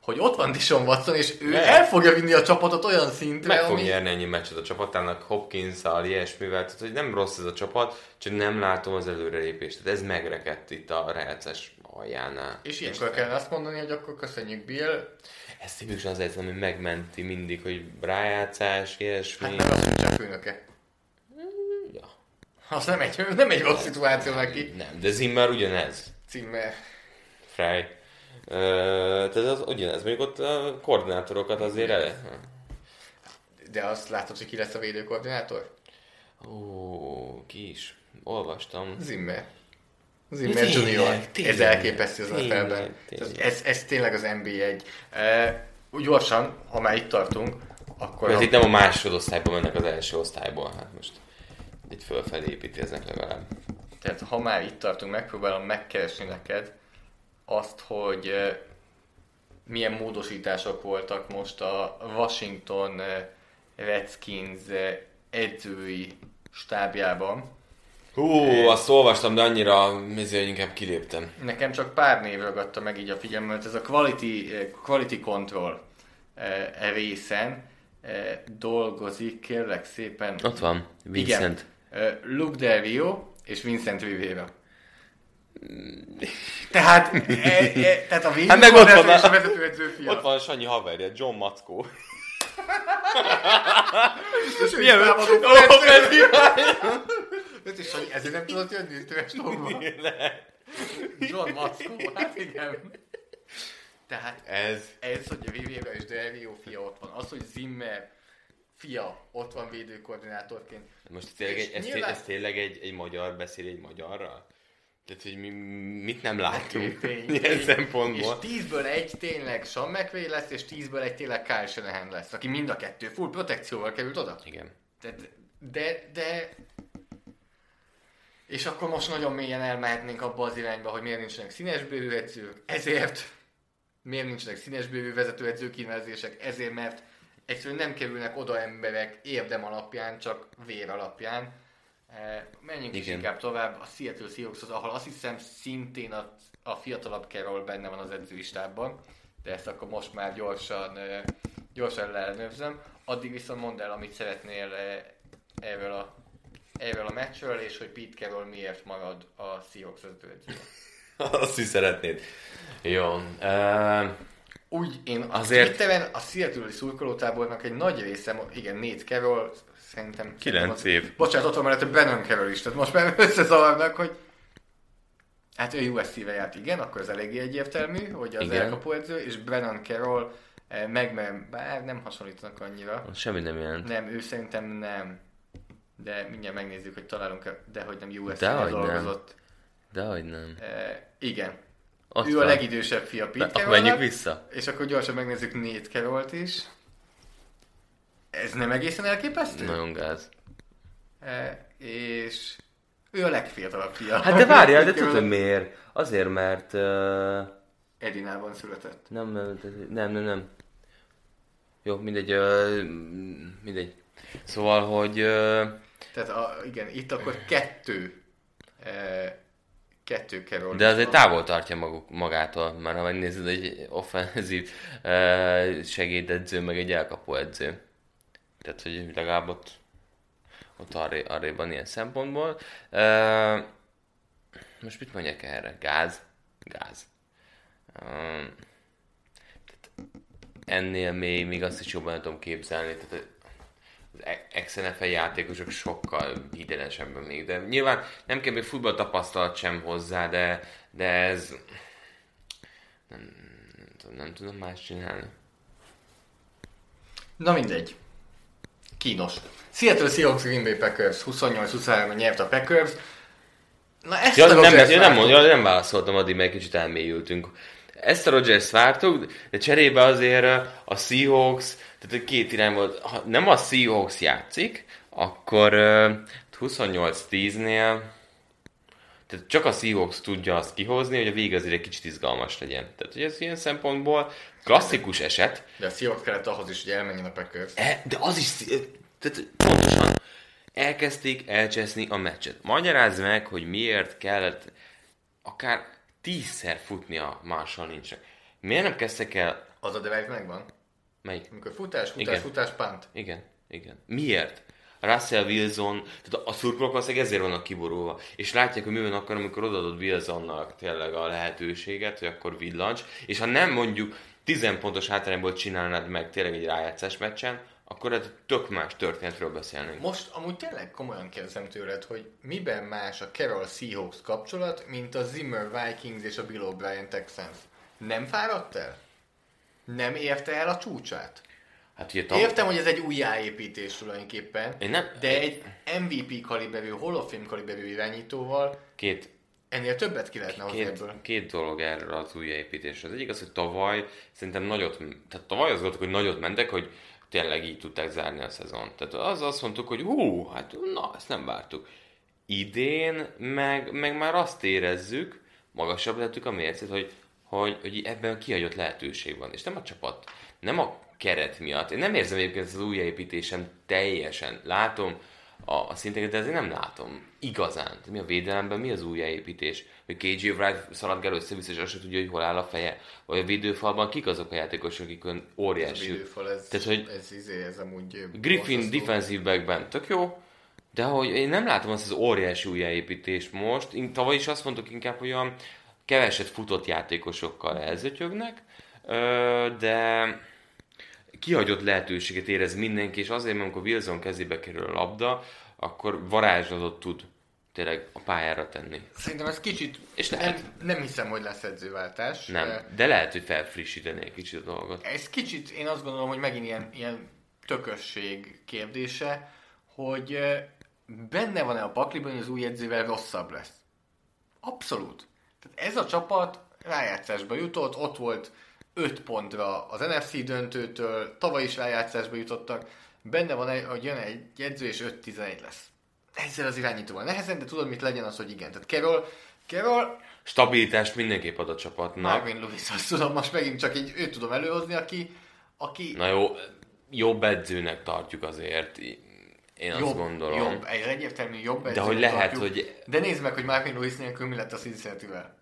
hogy ott van Dishon Watson, és ő Ne. el fogja vinni a csapatot olyan szintre, Meg fog ami... nyerni ennyi meccset a csapatának, Hopkins-szal, ilyesmivel, tehát hogy nem rossz ez a csapat, csak nem látom az előrelépést. Tehát ez megrekedt itt a Reheces aljánál. És ilyenkor kell azt mondani, hogy akkor köszönjük Bill, Ez tipikusan az egyszerűen, hogy megmenti mindig, hogy rájátszás, ilyesmi. hát meg azt, hogy csak főnöke. Ja. Az nem egy, nem egy rossz szituáció neki. Nem, de Zimmer ugyanez. Címmel. Fry. Tehát az ugyanez, mondjuk ott a koordinátorokat azért ele... De azt látod, hogy ki lesz a védőkoordinátor? Ó, ki is. Olvastam. Zimmer. Zimmer Tényleg, Junior. tényleg, ez elképesztő az tényleg, tényleg. Ez, ez tényleg az NB1. E, gyorsan, ha már itt tartunk, akkor... Mert a- itt nem a másodosztályba mennek az első osztályból, hát most itt fölfelé építkeznek legalább. Tehát ha már itt tartunk, megpróbálom megkeresni neked azt, hogy eh, milyen módosítások voltak most a Washington eh, Redskins eh, edzői stábjában. Hú, azt olvastam, de annyira, hogy inkább kiléptem. Nekem csak pár név ragadta meg így a figyelmet, ez a quality, quality control e részen eh, dolgozik, kérlek szépen. Ott van, Vincent. Igen. Luke Del Rio és Vincent Rivera. Tehát, e, e, tehát a Hát meg ott van a- a vezetőedző fia. Ott van Sanyi haverja, John Mackó. És Milyen támadó. Öt is, hogy ezért nem tudott jönni Tüves Tomba. John Mackó, hát igen. Tehát Ez. ez, hogy a Rivera és Del Rio fia ott van, az, hogy Zimmer fia ott van védőkoordinátorként. Most tényleg egy, ez, nyilván- ez tényleg egy, egy magyar beszél egy magyarral? Tehát, hogy mi mit nem látunk <laughs> Tény, ilyen szempontból. És 10-ből egy tényleg Sean McVay lesz, és 10-ből egy tényleg Kyle Shanahan lesz, aki mind a kettő full protekcióval került oda. Igen. Tehát, de, de... És akkor most nagyon mélyen elmehetnénk abba az irányba, hogy miért nincsenek színesbőrű edzők, ezért miért nincsenek színesbőrű vezetőedző kinevezések, ezért, mert egyszerűen nem kerülnek oda emberek érdem alapján, csak vér alapján. Eh, Menjünk is Igen. inkább tovább a Seattle seahawks ahol azt hiszem szintén a, a fiatalabb Carroll benne van az edzői stábban, de ezt akkor most már gyorsan, eh, gyorsan leellenőrzöm. Addig viszont mondd el, amit szeretnél eh, erről a, erről a meccsről, és hogy Pete Carroll miért marad a Seahawks vezetőedzője. <laughs> Azt is szeretnéd. Jó. Uh, Úgy én Azért- azért... Twitteren a Seattle-i szurkolótábornak egy nagy része, igen, Nate Carroll, szerintem... Kilenc év. Bocsánat, ott van mellette Brennan Carroll is, tehát most már <laughs> összezavarnak, hogy Hát ő USC-vel járt, igen, akkor az eléggé egyértelmű, hogy az Igen. elkapóedző, és Brennan Carroll eh, meg, bár nem hasonlítanak annyira. semmi nem jelent. Nem, ő szerintem nem. De mindjárt megnézzük, hogy találunk de hogy nem USC-vel nem. dolgozott. Dehogy nem. Eh, igen. Ott ő a van. legidősebb fia Pete menjünk vissza. És akkor gyorsan megnézzük Nate Carrollt is. Ez nem egészen elképesztő? Nagyon gáz. E, és ő a legfiatalabb fia. Hát de várjál, de tudod <laughs> miért? Azért, mert... Uh, Edinában született. nem, nem, nem, nem, nem. Jó, mindegy, uh, mindegy. Szóval, hogy... Uh, Tehát a, igen, itt akkor kettő e, kettő Carroll. De azért távol tartja maguk, magától, mert ha megnézed, egy offenzív uh, segédedző, meg egy elkapó edző. Tehát, hogy legalább ott, ott arré, arrébb van ilyen szempontból. Uh, most mit mondjak erre? Gáz? Gáz. Uh, ennél még, még azt is jobban nem tudom képzelni. Tehát az ex-NFL játékosok sokkal hitelesebben még, de nyilván nem kell még futball tapasztalat sem hozzá, de, de ez nem, nem, tudom, nem tudom más csinálni. Na mindegy. Kínos. Seattle Seahawks Green Bay Packers 28-23 nyert a Packers. Na ezt ja, a nem, nem, nem, mondja, nem válaszoltam addig, mert kicsit elmélyültünk. Ezt a Rodgers vártuk, de cserébe azért a Seahawks tehát két irány volt. Ha nem a Seahawks játszik, akkor uh, 28-10-nél tehát csak a Seahawks tudja azt kihozni, hogy a vége azért egy kicsit izgalmas legyen. Tehát, hogy ez ilyen szempontból klasszikus eset. De a Seahawks kellett ahhoz is, hogy elmenjen a Packers. E, de az is, tehát pontosan elkezdték elcseszni a meccset. Magyarázd meg, hogy miért kellett akár tízszer futni a Marshall nincsnek. Miért nem kezdtek el... Az a drive megvan? Melyik? Amikor futás, futás, igen. futás, punt. Igen, igen. Miért? Russell Wilson, tehát a szurkolók valószínűleg ezért vannak kiborulva. És látják, hogy mi van akkor, amikor odaadod Wilsonnak tényleg a lehetőséget, hogy akkor villancs. És ha nem mondjuk 10 pontos hátrányból csinálnád meg tényleg egy rájátszás meccsen, akkor egy tök más történetről beszélnénk. Most amúgy tényleg komolyan kérdezem tőled, hogy miben más a Carroll Seahawks kapcsolat, mint a Zimmer Vikings és a Bill O'Brien Texans? Nem fáradt el? nem érte el a csúcsát. Hát, ugye, tam... Értem, hogy ez egy újjáépítés tulajdonképpen, Én nem... de egy MVP kaliberű, Hall of Fame kaliberű irányítóval két, ennél többet ki lehetne két, ebből. Két dolog erről az újjáépítésről. Az egyik az, hogy tavaly szerintem nagyot, tehát tavaly az volt, hogy nagyot mentek, hogy tényleg így tudták zárni a szezon. Tehát az azt mondtuk, hogy hú, hát na, ezt nem vártuk. Idén meg, meg már azt érezzük, magasabb lettük a mércét, hogy hogy, hogy ebben kihagyott lehetőség van. És nem a csapat, nem a keret miatt. Én nem érzem egyébként az újjáépítésem teljesen. Látom a, a szinteket, de azért nem látom igazán. Mi a védelemben, mi az újjáépítés? Hogy KJ Wright szaladgál össze-vissza, és azt sem tudja, hogy hol áll a feje. Vagy a védőfalban kik azok a játékosok, akik ön óriási. Ez a védőfal, ez, Tehát, hogy ez, izé, ez amúgy Griffin defensive backben, tök jó, de hogy én nem látom azt az óriási újjáépítést most. Én tavaly is azt mondtuk inkább, hogy olyan keveset futott játékosokkal elzötyögnek, de kihagyott lehetőséget érez mindenki, és azért, mert amikor Wilson kezébe kerül a labda, akkor varázslatot tud tényleg a pályára tenni. Szerintem ez kicsit, és nem, nem, nem hiszem, hogy lesz edzőváltás. Nem, de, de lehet, hogy felfrissíteni egy kicsit a dolgot. Ez kicsit, én azt gondolom, hogy megint ilyen, ilyen tökösség kérdése, hogy benne van-e a pakliban, hogy az új edzővel rosszabb lesz. Abszolút. Tehát ez a csapat rájátszásba jutott, ott volt 5 pontra az NFC döntőtől, tavaly is rájátszásba jutottak, benne van, hogy jön egy edző és 5-11 lesz. Ezzel az irányítóval nehezen, de tudod, mit legyen az, hogy igen. Tehát Carroll, Carroll Stabilitást mindenképp ad a csapatnak. Marvin Lewis, azt tudom, most megint csak így őt tudom előhozni, aki, aki... Na jó, jobb edzőnek tartjuk azért. Én jobb, azt gondolom. Jobb, egy egyértelmű jobb De hogy lehet, tartjuk. hogy... De nézd meg, hogy Marvin Lewis nélkül mi lett a Cincinnati-vel.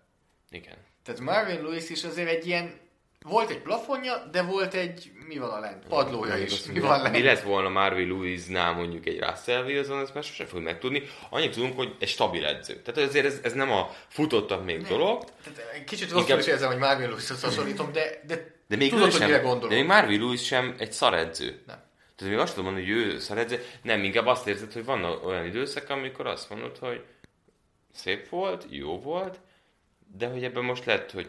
Igen. Tehát Marvin Lewis is azért egy ilyen volt egy plafonja, de volt egy, mi van a lent? Padlója is. Mi, van lent? Mi lett volna Marvin Lewisnál mondjuk egy Russell Wilson, ezt már sosem fogjuk megtudni. Annyit tudunk, hogy egy stabil edző. Tehát azért ez, ez nem a futottak még nem. dolog. Tehát kicsit rosszul Inkább... is érzem, hogy Marvin Lewishoz hasonlítom, de, de, de még tudod, hogy sem, De még Marvin Lewis sem egy szaredző. Nem. Tehát még azt tudom mondani, hogy ő szaredző. Nem, inkább azt érzed, hogy van olyan időszak, amikor azt mondod, hogy szép volt, jó volt, de hogy ebben most lett, hogy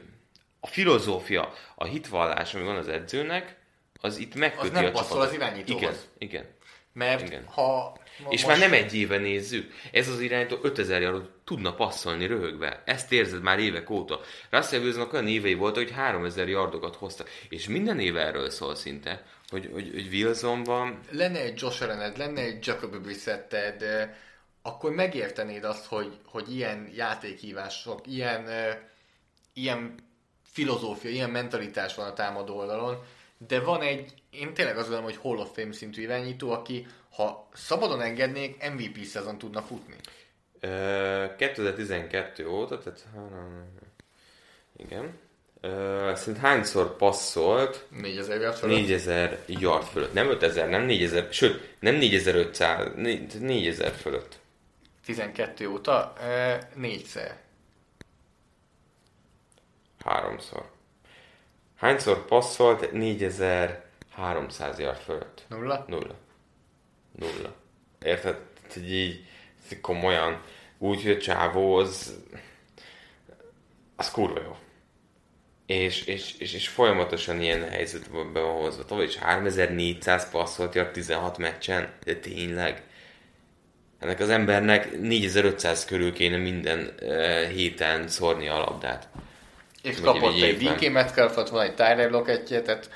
a filozófia, a hitvallás, ami van az edzőnek, az itt megköti az nem a csapatot. az irányítóhoz. Igen, igen. Mert igen. ha... És most... már nem egy éve nézzük. Ez az irányító 5000 yardot tudna passzolni röhögve. Ezt érzed már évek óta. Russell Wilsonnak olyan évei volt, hogy 3000 yardokat hoztak. És minden éve erről szól szinte, hogy, hogy, hogy Wilsonban... Lenne egy Josh Allened, lenne egy Jacob Brissetted, akkor megértenéd azt, hogy, hogy ilyen játékhívások, ilyen, ilyen filozófia, ilyen mentalitás van a támadó oldalon, de van egy, én tényleg azt gondolom, hogy Hall of Fame szintű irányító, aki ha szabadon engednék, MVP szezon tudna futni. Ö, 2012 óta, tehát igen. Ö, szerint hányszor passzolt 4000 yard fölött? 4000 yard fölött? Nem 5000, nem 4000, sőt, nem 4500, 4000 fölött. 12 óta? E, négyszer. Háromszor. Hányszor passzolt 4300 yard fölött? Nulla? Nulla. Nulla. Érted? Hogy így komolyan úgy, hogy a csávó az, az kurva jó. És, és, és, és folyamatosan ilyen helyzetben be van hozva. Tavaly is 3400 passzolt yard 16 meccsen, de tényleg. Ennek az embernek 4500 körül kéne minden uh, héten szórni a labdát. És kapott egy. DK Metcalfot, van egy Tyler Lockettje, tehát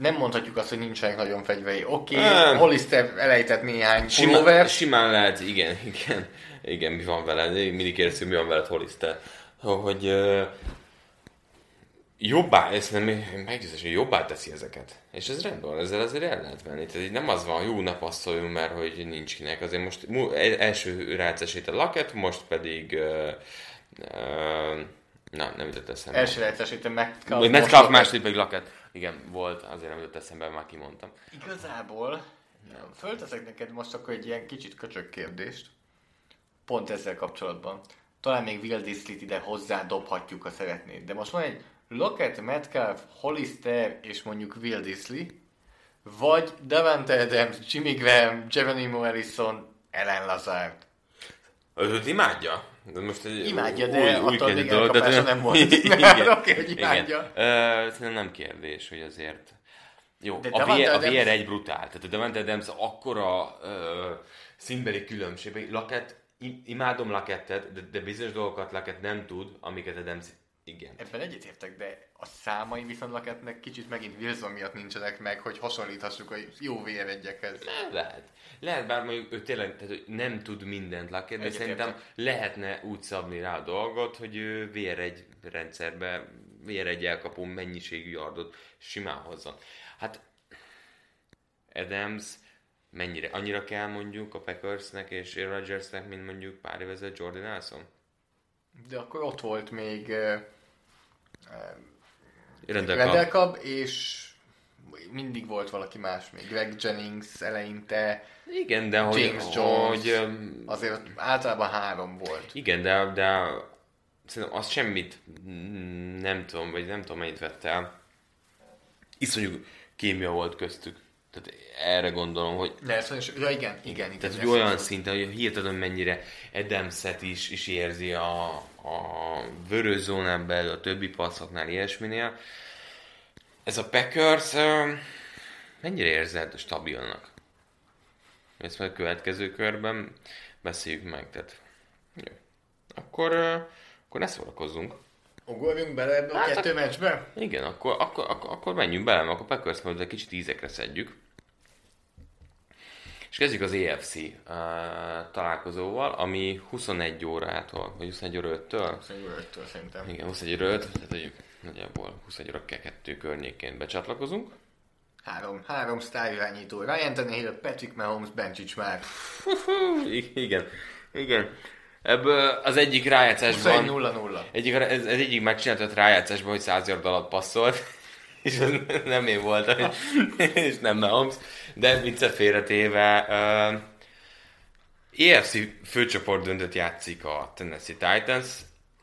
nem mondhatjuk azt, hogy nincsenek nagyon fegyvei. Oké, okay, Hollister elejtett néhány Simán, pulóver, simán lehet, igen, <laughs> igen, igen, mi van veled, mindig kérdezzük, mi van veled, Hollister, hogy uh, jobbá, ezt nem meggyőzés, hogy jobbá teszi ezeket. És ez rendben ezzel azért el lehet venni. Tehát így nem az van, jó ne passzoljunk, mert hogy nincs kinek. Azért most el- első rácesít a laket, most pedig uh, uh, na, nem jutott eszembe. első rejtesítem Metcalf. Vagy Metcalf, második pedig laket. Igen, volt, azért nem jutott eszembe, már kimondtam. Igazából fölteszek neked most akkor egy ilyen kicsit köcsög kérdést, pont ezzel kapcsolatban. Talán még Will Disley-t ide hozzá dobhatjuk, ha szeretnéd. De most van egy Lockett, Metcalf, Hollister és mondjuk Will Disley, vagy Davante Adams, Jimmy Graham, Geronimo Harrison, Ellen Lazard. Őt imádja. De most egy Imádja, de attól kezdett még dolog, de- nem volt. <laughs> Igen, <laughs> Oké, hogy imádja. Igen. Nem kérdés, hogy azért... Jó, De a, VR, a VR egy brutál. Tehát a Davante Adams akkora ö, színbeli különbség. Laket, im- imádom Lakettet, de, de bizonyos dolgokat Laket nem tud, amiket Adams igen. Ebben egyetértek, de a számai viszont Lockettnek kicsit megint Wilson miatt nincsenek meg, hogy hasonlíthassuk a jó vr egyekhez. Lehet. Lehet, bár mondjuk ő tényleg tehát, hogy nem tud mindent Laket, de Egyetértek. szerintem lehetne úgy szabni rá a dolgot, hogy ő VR1 rendszerbe, VR1 elkapó mennyiségű yardot simán hozzon. Hát Adams mennyire, annyira kell mondjuk a Packersnek és Rodgersnek, mint mondjuk pár évezett Jordan Nelson? De akkor ott volt még Rendel Randall Cobb, és mindig volt valaki más még. Greg Jennings eleinte, Igen, de hogy... James Jones. Hogy, azért általában három volt. Igen, de, de szerintem az semmit mm, nem tudom, vagy nem tudom mennyit vett el. Iszonyú kémia volt köztük. Tehát erre gondolom, hogy Nelson is, ja igen, igen, igen. tehát, hogy olyan szinten, hogy hihetetlen mennyire Adamset is, is érzi a, a vörös zónán belül, a többi passzoknál, ilyesminél. Ez a Packers mennyire érzed stabilnak? Ezt majd a következő körben beszéljük meg. Tehát, jó. Akkor, akkor ne szórakozzunk. Ugorjunk bele ebbe a Hát kettő meccsbe? Igen, akkor, akkor, akkor, akkor menjünk bele, mert akkor Packers majd egy kicsit ízekre szedjük. És kezdjük az EFC uh, találkozóval, ami 21 órától, vagy 21 óra 5-től? Szerintem öttől szerintem. Igen, 21 óra 5, tehát mondjuk nagyjából 21 óra 2 környékén becsatlakozunk. Három, három sztár irányító. Ryan Tannehill, Patrick Mahomes, Bencsics már. Igen, igen. Ebből az egyik rájátszásban... 21-0-0. Egyik, ez, ez egyik megcsináltott rájátszásban, hogy 100 yard alatt passzolt, <laughs> és ez nem én voltam, és nem Mahomes, de viccet félretéve, uh, EFC főcsoport döntött játszik a Tennessee Titans.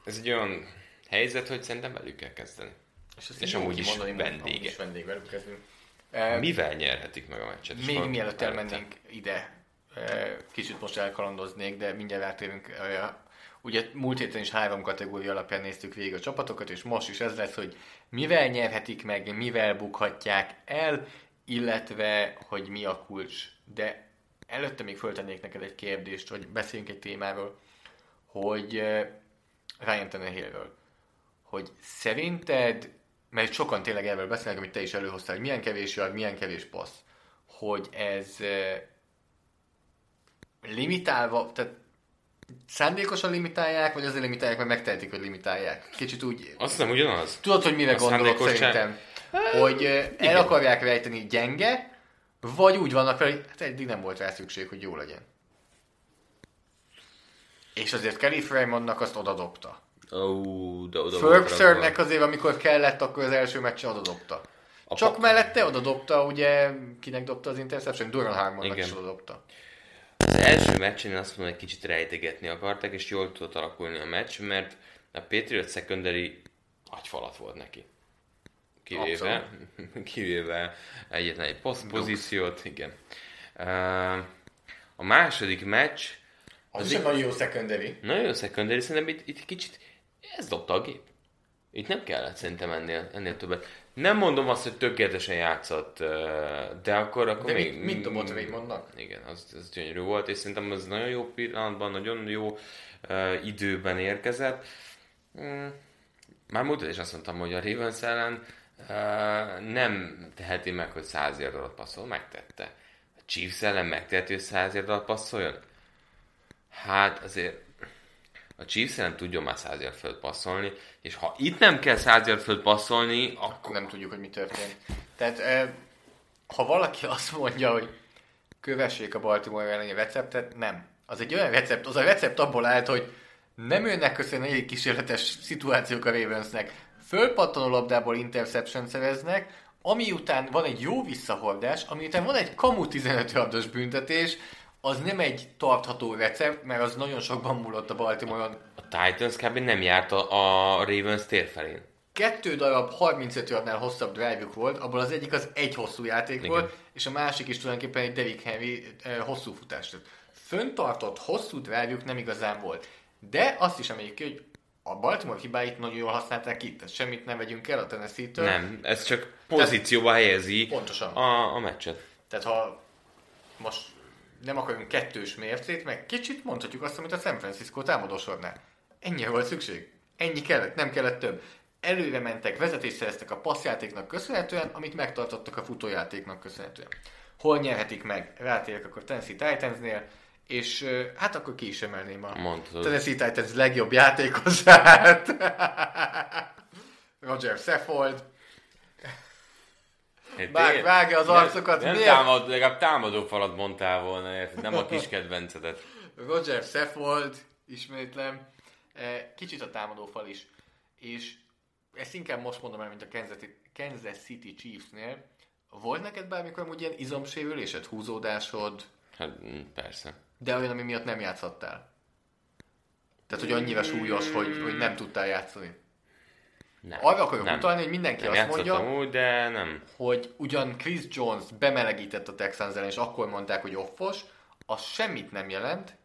Ez egy olyan helyzet, hogy szerintem velük kell kezdeni. És jó amúgy is kimondani, mert vendége. amúgy is vendégvelük kezdünk. Eh, Mivel nyerhetik meg a meccset? És Még mielőtt elmennénk ide, eh, kicsit most elkalandoznék, de mindjárt rátérünk. eh, Ugye múlt héten is három kategória alapján néztük végig a csapatokat, és most is ez lesz, hogy mivel nyerhetik meg, mivel bukhatják el, illetve hogy mi a kulcs. De előtte még föltennék neked egy kérdést, hogy beszéljünk egy témáról, hogy Ryan Tannehillről, hogy szerinted, mert sokan tényleg erről beszélnek, amit te is előhoztál, hogy milyen kevés yard, milyen kevés passz, hogy ez limitálva, tehát szándékosan limitálják, vagy azért limitálják, mert megtehetik, hogy limitálják. Kicsit úgy... Azt hiszem ugyanaz. Tudod, hogy mire A gondolok szándékosság- szerintem? Hogy eh, el akarják rejteni gyenge, vagy úgy vannak vele, hogy hát eddig nem volt rá szükség, hogy jó legyen. És azért Kelly Freemannak azt odadobta. Ó, de oda Fergusonnek azért, amikor kellett, akkor az első meccsen odadobta. A Csak pa- mellette odadobta, ugye, kinek dobta az interception? Duran Harmonnak Igen. is odadobta. Az első meccsen azt mondom, hogy kicsit rejtegetni akartak, és jól tudott alakulni a meccs, mert a Patriot secondary agyfalat volt neki. Kivéve, <laughs> kivéve egyetlen egy pozíciót, igen. A második meccs, Az, is egy nagyon jó secondary. nagyon jó secondary, szerintem itt, itt kicsit ez dobta a gép. Itt nem kellett szerintem ennél, ennél többet. Nem mondom azt, hogy tökéletesen játszott, de akkor, akkor De még... mit, mit dobott Raymondnak? Igen, az, az gyönyörű volt, és szerintem az nagyon jó pillanatban, nagyon jó uh, időben érkezett. Mm, már múltkor is azt mondtam, hogy a Ravens ellen uh, nem teheti meg, hogy 100 yard alatt passzol, megtette. A Chiefs ellen megteheti, hogy 100 yard alatt passzoljon? Hát azért a Chiefs ellen tudjon már 100 yard fölött passzolni, és ha itt nem kell 100 yard fölött passzolni, akkor nem tudjuk, hogy mi történt. Tehát, eh, ha valaki azt mondja, hogy kövessék a Baltimore elleni receptet, nem. Az egy olyan recept, az a recept abból állt, hogy nem jönnek össze negyedik kísérletes szituációk a Ravensnek. Fölpattanó labdából interception szereznek, ami után van egy jó visszahordás, ami után van egy kamu 15 yardos büntetés, az nem egy tartható recept, mert az nagyon sokban múlott a Baltimore-on. a Titans kb. nem járt a, a Ravens tér felén. Kettő darab 35 yardnál hosszabb drive volt, abból az egyik az egy hosszú játék Igen. volt, és a másik is tulajdonképpen egy Derrick Henry eh, hosszú futás. Tehát föntartott hosszú drive nem igazán volt. De azt is emeljük ki, hogy a Baltimore hibáit nagyon jól használták itt, tehát semmit nem vegyünk el a Tennessee-től. Nem, ez csak pozícióba helyezi Pontosan. a, a meccset. Tehát ha most nem akarunk kettős mércét, meg kicsit mondhatjuk azt, amit a San Francisco támadósornál. Ennyi volt szükség. Ennyi kellett, nem kellett több. Előre mentek, vezetést szereztek a passzjátéknak köszönhetően, amit megtartottak a futójátéknak köszönhetően. Hol nyerhetik meg? Rátérek akkor Tennessee Titansnél, és hát akkor ki is emelném a Mondhatod. Tennessee Titans legjobb játékosát. <laughs> Roger Saffold. Vág, vágja az arcokat. Nem miért? támad, legalább támadó falat mondtál volna, érted? Nem a kis <laughs> kedvencedet. Roger Saffold, ismétlem, eh, kicsit a támadófal is, és ezt inkább most mondom el, mint a Kansas City, Kansas City Chiefsnél. Volt neked bármikor amúgy ilyen izomsérülésed, húzódásod, Hát mm, persze. De olyan, ami miatt nem játszhattál? Tehát, hogy annyira súlyos, hogy, hogy nem tudtál játszani. Nem. Arra akarok nem. utalni, hogy mindenki Nem azt mondja, úgy, de nem. hogy ugyan Chris Jones bemelegített a Texans ellen, és akkor mondták, hogy offos, az semmit nem jelent,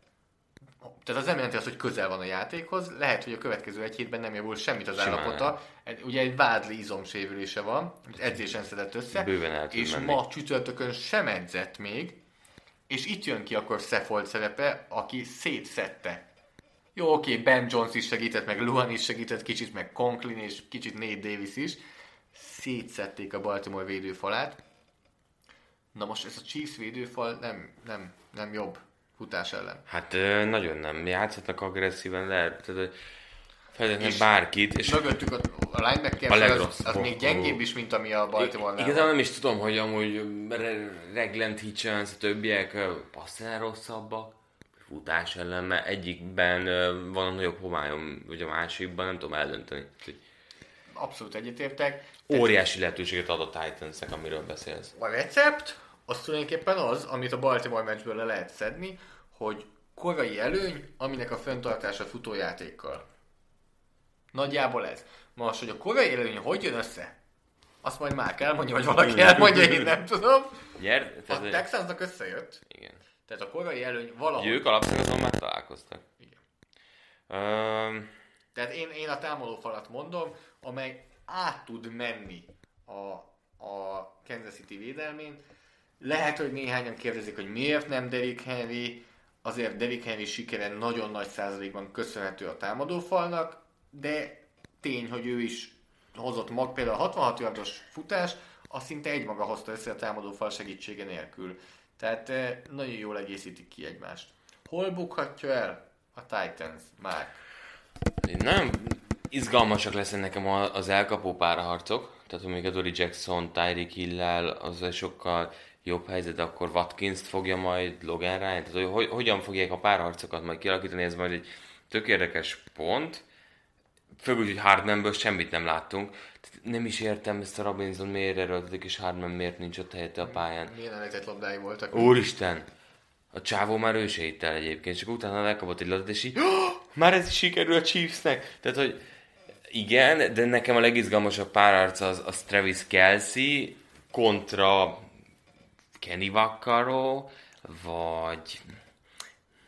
tehát az nem jelenti azt, hogy közel van a játékhoz, lehet, hogy a következő egy hétben nem javul semmit az Simán állapota. Egy- Ugye egy vádli izomsérülése van, edzésen szedett össze, Bőven és menni. ma csütörtökön sem edzett még, és itt jön ki akkor Seffold szerepe, aki szétszette. Jó, oké, Ben Jones is segített, meg Luhan is segített, kicsit meg Conklin és kicsit Nate Davis is. Szétszették a Baltimore védőfalát. Na most ez a Chiefs védőfal nem, nem, nem jobb futás ellen. Hát nagyon nem. Játszhatnak agresszíven, lehet, tehát, És bárkit, és Mögöttük a, a linebacker A az, az még gyengébb is, mint ami a Baltimore-nál Igazán nem is tudom, hogy amúgy Re- Regland Hitchens, a többiek passzál rosszabbak, futás ellen, mert egyikben van a nagyobb homályom, vagy a másikban nem tudom eldönteni. Abszolút egyetértek. Óriási lehetőséget ad a Titansnek, amiről beszélsz. A recept az tulajdonképpen az, amit a Baltimore meccsből le lehet szedni, hogy korai előny, aminek a fenntartása futójátékkal. Nagyjából ez. Most, hogy a korai előny hogy jön össze? Azt majd már elmondja, vagy valaki elmondja, én nem tudom. Nyer? A Texansnak összejött, igen. tehát a korai előny valahogy. Ők alapszakaszon már találkoztak. Igen. Um, Tehát én, én a támadó falat mondom, amely át tud menni a, a Kansas City védelmén. Lehet, hogy néhányan kérdezik, hogy miért nem Derrick Henry, azért Derrick Henry sikere nagyon nagy százalékban köszönhető a támadófalnak, de tény, hogy ő is hozott mag, például a 66 yardos futás, azt szinte egymaga hozta össze a támadófal segítsége nélkül. Tehát eh, nagyon jól egészítik ki egymást. Hol bukhatja el a Titans már? Nem izgalmasak lesznek nekem az elkapó párharcok, tehát még a Dory Jackson, Tyreek Hill-lel, az egy sokkal jobb helyzet, akkor Watkins-t fogja majd Logan Ryan? Tehát, hogy, hogyan fogják a párharcokat majd kialakítani, ez majd egy tök érdekes pont. Főleg, hogy Hardmanből semmit nem láttunk. Nem is értem ezt a Robinson miért erőltetik, és Hardman miért nincs ott helyette a pályán. Milyen elejtett labdái voltak. Úristen! A csávó már ő se el egyébként, csak utána lekapott egy labdát, és így, oh, már ez is sikerül a Chiefsnek. Tehát, hogy igen, de nekem a legizgalmasabb párarc az, az Travis Kelsey kontra Kenny Vaccaro, vagy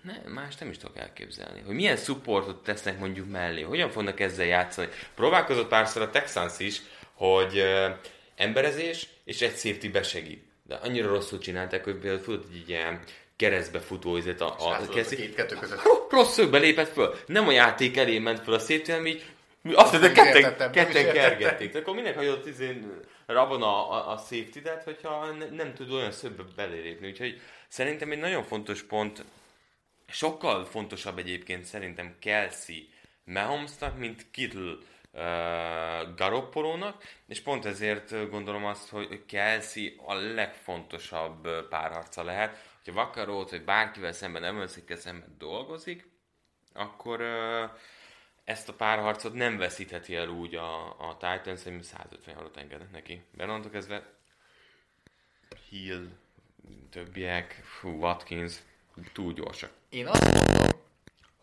ne, más nem is tudok elképzelni. Hogy milyen supportot tesznek mondjuk mellé, hogyan fognak ezzel játszani. Próbálkozott párszor a Texans is, hogy uh, emberezés és egy safety besegít. De annyira rosszul csinálták, hogy például futott egy ilyen keresztbe futó izet a, a, a két kettő között. Rossz szögbe lépett föl. Nem a játék elé ment föl a safety, hanem így azt mondta, ketten, ketten kergették. Akkor minek hagyott izén rabon a, a, a safety de hogyha ne, nem tud olyan szögbe belépni. Úgyhogy szerintem egy nagyon fontos pont, sokkal fontosabb egyébként szerintem Kelsey Mahomesnak, mint Kittle uh, Garoppolónak, és pont ezért gondolom azt, hogy Kelsey a legfontosabb párharca lehet. Hogyha Vakarót, vagy bárkivel szemben, Emelszikkel szemben dolgozik, akkor uh, ezt a párharcot nem veszítheti el úgy a, a Titans, hogy 150 halott engednek neki. Bernardtól kezdve Hill, többiek, fú, Watkins, túl gyorsak. Én azt mondom,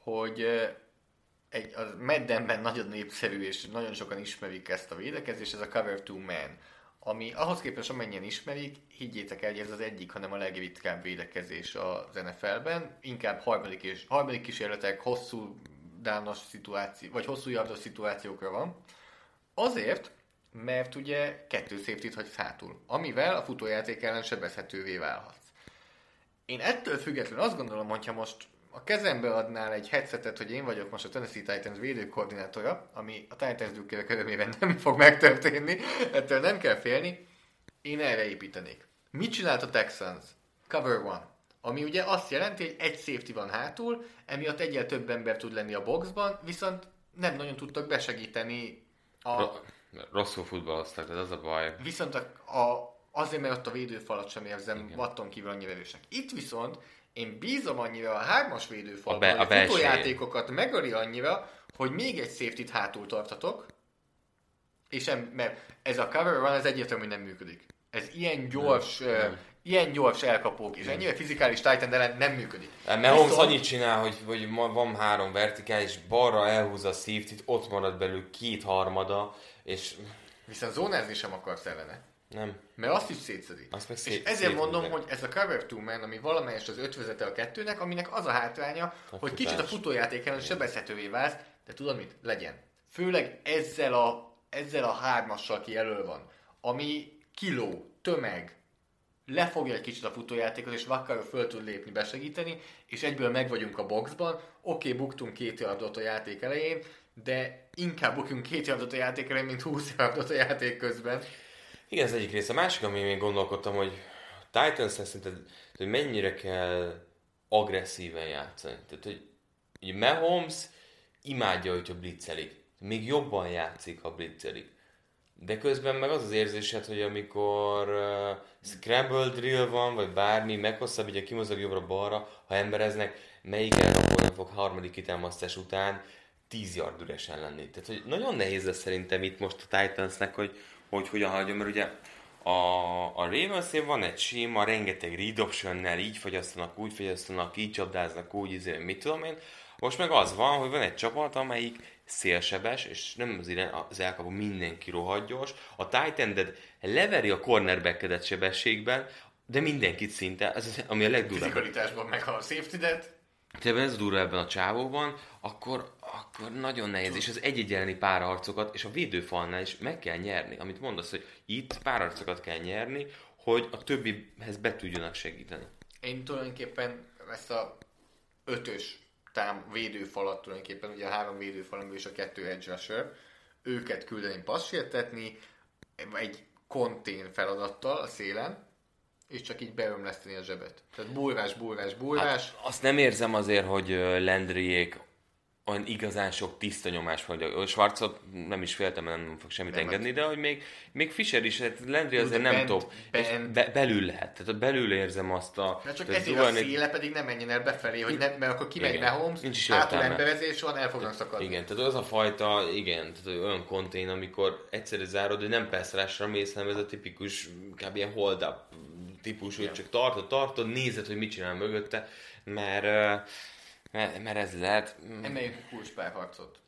hogy egy, a Maddenben nagyon népszerű, és nagyon sokan ismerik ezt a védekezést, ez a Cover 2 Man. Ami ahhoz képest, amennyien ismerik, higgyétek el, hogy ez az egyik, hanem a legritkább védekezés az NFL-ben. Inkább harmadik, és, harmadik kísérletek, hosszú dános szituáció, vagy hosszú yardos szituációkra van. Azért, mert ugye kettő safety hagy hátul, amivel a futójáték ellen sebezhetővé válhatsz. Én ettől függetlenül azt gondolom, hogyha most a kezembe adnál egy headsetet, hogy én vagyok most a Tennessee Titans védőkoordinátora, ami a Titans Duke körülmében <laughs> nem fog megtörténni, ettől nem kell félni, én erre építenék. Mit csinált a Texans? Cover one. Ami ugye azt jelenti, hogy egy safety van hátul, emiatt egyel több ember tud lenni a boxban, viszont nem nagyon tudtak besegíteni a... Rosszul futballoztak, ez az a baj. Viszont a, a, azért, mert ott a védőfalat sem érzem Igen. Watton kívül annyira erősnek. Itt viszont én bízom annyira a hármas védőfalban, a, be, a, a futójátékokat megöli annyira, hogy még egy safety-t hátul tartatok, és em, mert ez a cover van, ez egyértelmű, nem működik. Ez ilyen gyors, nem, nem ilyen gyors elkapók és ennyire fizikális Titan ellen nem működik. Mert Holmes annyit csinál, hogy, hogy van három vertikális, balra elhúzza a safety ott marad belül két harmada, és... Viszont zónázni sem akarsz ellene. Nem. Mert azt is szétszedi. Azt meg szét, és ezért mondom, hogy ez a Cover 2 Man, ami valamelyest az ötvezete a kettőnek, aminek az a hátránya, a hogy futás. kicsit a futójáték ellen sebezhetővé válsz, de tudod mit? Legyen. Főleg ezzel a, ezzel a hármassal, aki elő van, ami kiló, tömeg, lefogja egy kicsit a futójátékot, és Vaccaro föl tud lépni, besegíteni, és egyből meg vagyunk a boxban. Oké, okay, buktunk két yardot a játék elején, de inkább bukjunk két yardot a játék elején, mint 20 yardot a játék közben. Igen, ez egyik része. A másik, ami még gondolkodtam, hogy Titans szerinted, hogy mennyire kell agresszíven játszani. Tehát, hogy ugye Mahomes imádja, hogyha blitzelik. Még jobban játszik, ha blitzelik. De közben meg az az érzésed, hogy amikor uh, scramble drill van, vagy bármi, meghosszabbítja, kimozog jobbra-balra, ha embereznek, melyik akkor fog harmadik kitámasztás után 10 yard üresen lenni. Tehát, hogy nagyon nehéz lesz szerintem itt most a Titansnek, hogy, hogy hogyan hagyjon, mert ugye a, a ravens van egy séma, rengeteg read option így fogyasztanak, úgy fogyasztanak, így csapdáznak, úgy, izé, mit tudom én. Most meg az van, hogy van egy csapat, amelyik szélsebes, és nem az, az elkapó mindenki rohadt gyors. A ended leveri a cornerbackedet sebességben, de mindenkit szinte, ez az, ami a legdurvább. Fizikalitásban meg a safety det. Ha ez durva ebben a csávóban, akkor, akkor nagyon nehéz, és az egy párharcokat, és a védőfalnál is meg kell nyerni, amit mondasz, hogy itt párharcokat kell nyerni, hogy a többihez be tudjanak segíteni. Én tulajdonképpen ezt a ötös tám védőfalat tulajdonképpen, ugye a három védőfal, és a kettő edge rusher, őket küldeni passzsértetni, egy kontén feladattal a szélen, és csak így beömleszteni a zsebet. Tehát burvás, burvás, burvás. Hát azt nem érzem azért, hogy Landryék olyan igazán sok tiszta nyomás van, hogy a Schwarzot nem is féltem, nem fog semmit nem engedni, de hogy még, még Fischer is, hát Landry azért nem top, és be, belül lehet, tehát belül érzem azt a... De csak ezért a széle pedig nem menjen el befelé, hogy nem, mert akkor kimegy Mahomes, nincs is hátul emberezés van, el fognak szakadni. Igen, tehát az a fajta, igen, tehát olyan kontén, amikor egyszerű zárod, hogy nem persze mész, hanem ez a tipikus, kb. ilyen hold up típus, hogy csak tartod, tartod, nézed, hogy mit csinál mögötte, mert mert, mert ez lehet... Mm. Emeljük kulcspárharcot.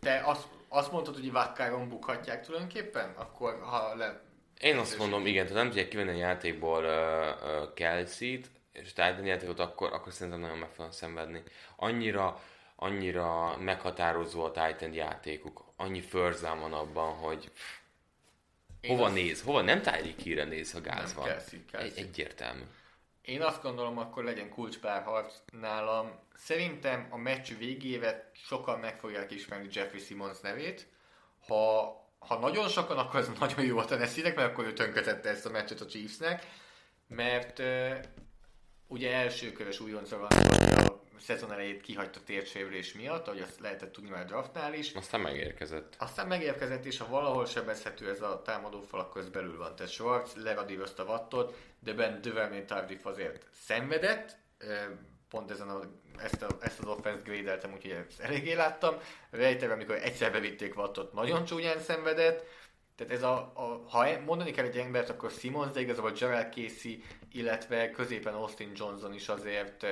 Te azt, azt mondtad, hogy Vakkáron bukhatják tulajdonképpen? Akkor, ha le... Én azt mondom, igen, tehát nem tudják kivenni a játékból uh, uh, Kelsey-t, és Titan játékot, akkor, akkor szerintem nagyon meg fognak szenvedni. Annyira, annyira meghatározó a Titan játékuk, annyi förzám van abban, hogy hova azt... néz, hova nem Tyreek híre néz, ha gáz nem, van. Kelsey, Kelsey. Egy, egyértelmű. Én azt gondolom, akkor legyen kulcspárharc nálam. Szerintem a meccs végével sokan meg fogják ismerni Jeffrey Simmons nevét. Ha, ha nagyon sokan, akkor ez <laughs> nagyon jó a tennessee mert akkor ő tönkretette ezt a meccset a Chiefsnek. Mert uh, ugye első körös újonca van, a szezon elejét kihagyta térsérülés miatt, ahogy azt lehetett tudni már draftnál is. Aztán megérkezett. Aztán megérkezett, és ha valahol sebezhető ez a támadófal, akkor ez belül van. Tehát Schwartz leradírozta Wattot, de Ben Duvernay Tardif azért szenvedett, pont ezen a, ezt, a, ezt az offense grade úgyhogy ezt eléggé láttam. Rejter, amikor egyszer bevitték Wattot, nagyon csúnyán szenvedett. Tehát ez a, a, ha mondani kell egy embert, akkor Simons, de igazából Gerald Casey, illetve középen Austin Johnson is azért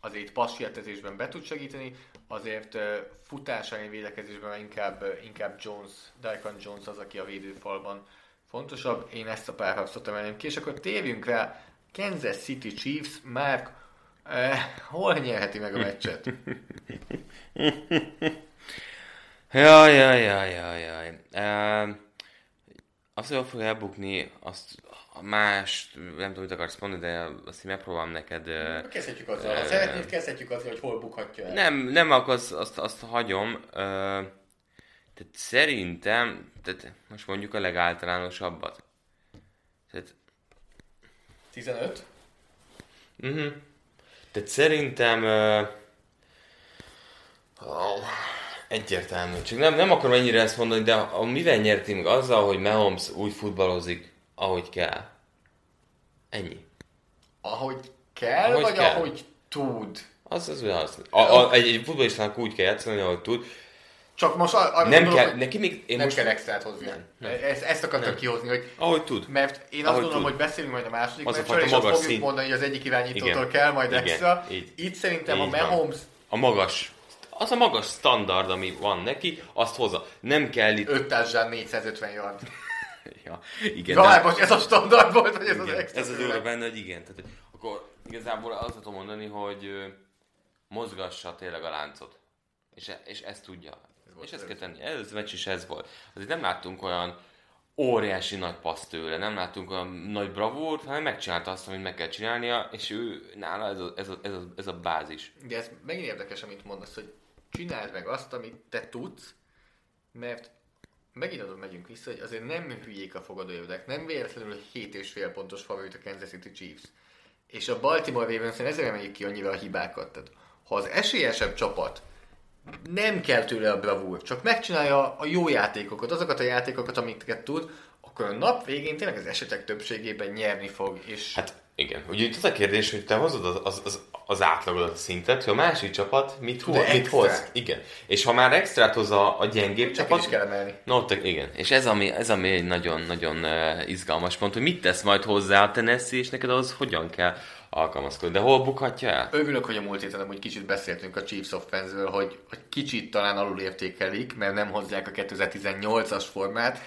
azért passértezésben be tud segíteni, azért futásányi védekezésben inkább, inkább Jones, Daikon Jones az, aki a védőfalban fontosabb. Én ezt a párharcot emelném ki, és akkor térjünk rá Kansas City Chiefs, már eh, hol nyerheti meg a meccset? jaj, jaj, jaj, jaj, jaj. Uh, azt, hogy fog elbukni, azt más, nem tudom, mit akarsz mondani, de azt én megpróbálom neked... Kezdhetjük azzal. Ha szeretnéd, kezdhetjük azzal, hogy hol bukhatja el. Nem, nem, akkor azt, azt, azt hagyom. Tehát szerintem, tehát most mondjuk a legáltalánosabbat. Tehát... 15? Uh-huh. Tehát szerintem... Uh, oh, egyértelmű. Csak nem, nem akarom ennyire ezt mondani, de a, mivel nyertünk azzal, hogy Mahomes úgy futballozik, ahogy kell. Ennyi. Ahogy kell, ahogy vagy kell. ahogy tud? Az az, az. A, a, egy, egy futballistának úgy kell játszani, ahogy tud. Csak most arra nem gondolom, kell, neki még, én nem most... kell extrát hozni. Nem, nem. Ezt, ezt akartam nem. kihozni, hogy... Ahogy tud. Mert én azt Ahogy gondolom, tud. hogy beszélünk majd a második az meccsről, és azt fogjuk szín... mondani, hogy az egyik irányítótól kell majd Igen. extra. Így. Itt szerintem Így a Mahomes... A magas az a magas standard, ami van neki, azt hozza. Nem kell itt... 5 társadalán 450 yard. Ja, igen. Ja, most ez a standard volt, vagy ez igen, az extra? Ez az durva benne, hogy igen. Tehát, akkor igazából azt tudom mondani, hogy mozgassa tényleg a láncot. És, e, és ezt tudja. Ez és ezt kell tenni. Ez meccs is ez volt. Azért nem láttunk olyan óriási nagy passz tőle, nem láttunk olyan nagy bravúrt, hanem megcsinálta azt, amit meg kell csinálnia, és ő nála ez a, ez a, ez a, ez a bázis. De ez megint érdekes, amit mondasz, hogy csináld meg azt, amit te tudsz, mert megint adom, megyünk vissza, hogy azért nem hülyék a fogadóérdek, nem véletlenül 7,5 pontos favorit a Kansas City Chiefs. És a Baltimore Ravens ezért emeljük ki annyira a hibákat. Tehát, ha az esélyesebb csapat nem kell tőle a bravúr, csak megcsinálja a jó játékokat, azokat a játékokat, amiket tud, akkor a nap végén tényleg az esetek többségében nyerni fog. És... Hát igen. Ugye itt az a kérdés, hogy te hozod az, az, az, az átlagodat szintet, hogy a másik csapat mit, hoz, mit hoz. Igen. És ha már extrát hoz a, a gyengébb csapat... is kell emelni. No, te, igen. És ez ami, ez ami egy nagyon-nagyon izgalmas pont, hogy mit tesz majd hozzá a Tennessee, és neked az hogyan kell alkalmazkodni. De hol bukhatja el? Örülök, hogy a múlt héten hogy kicsit beszéltünk a Chiefs offense hogy, hogy kicsit talán alulértékelik, mert nem hozzák a 2018-as formát.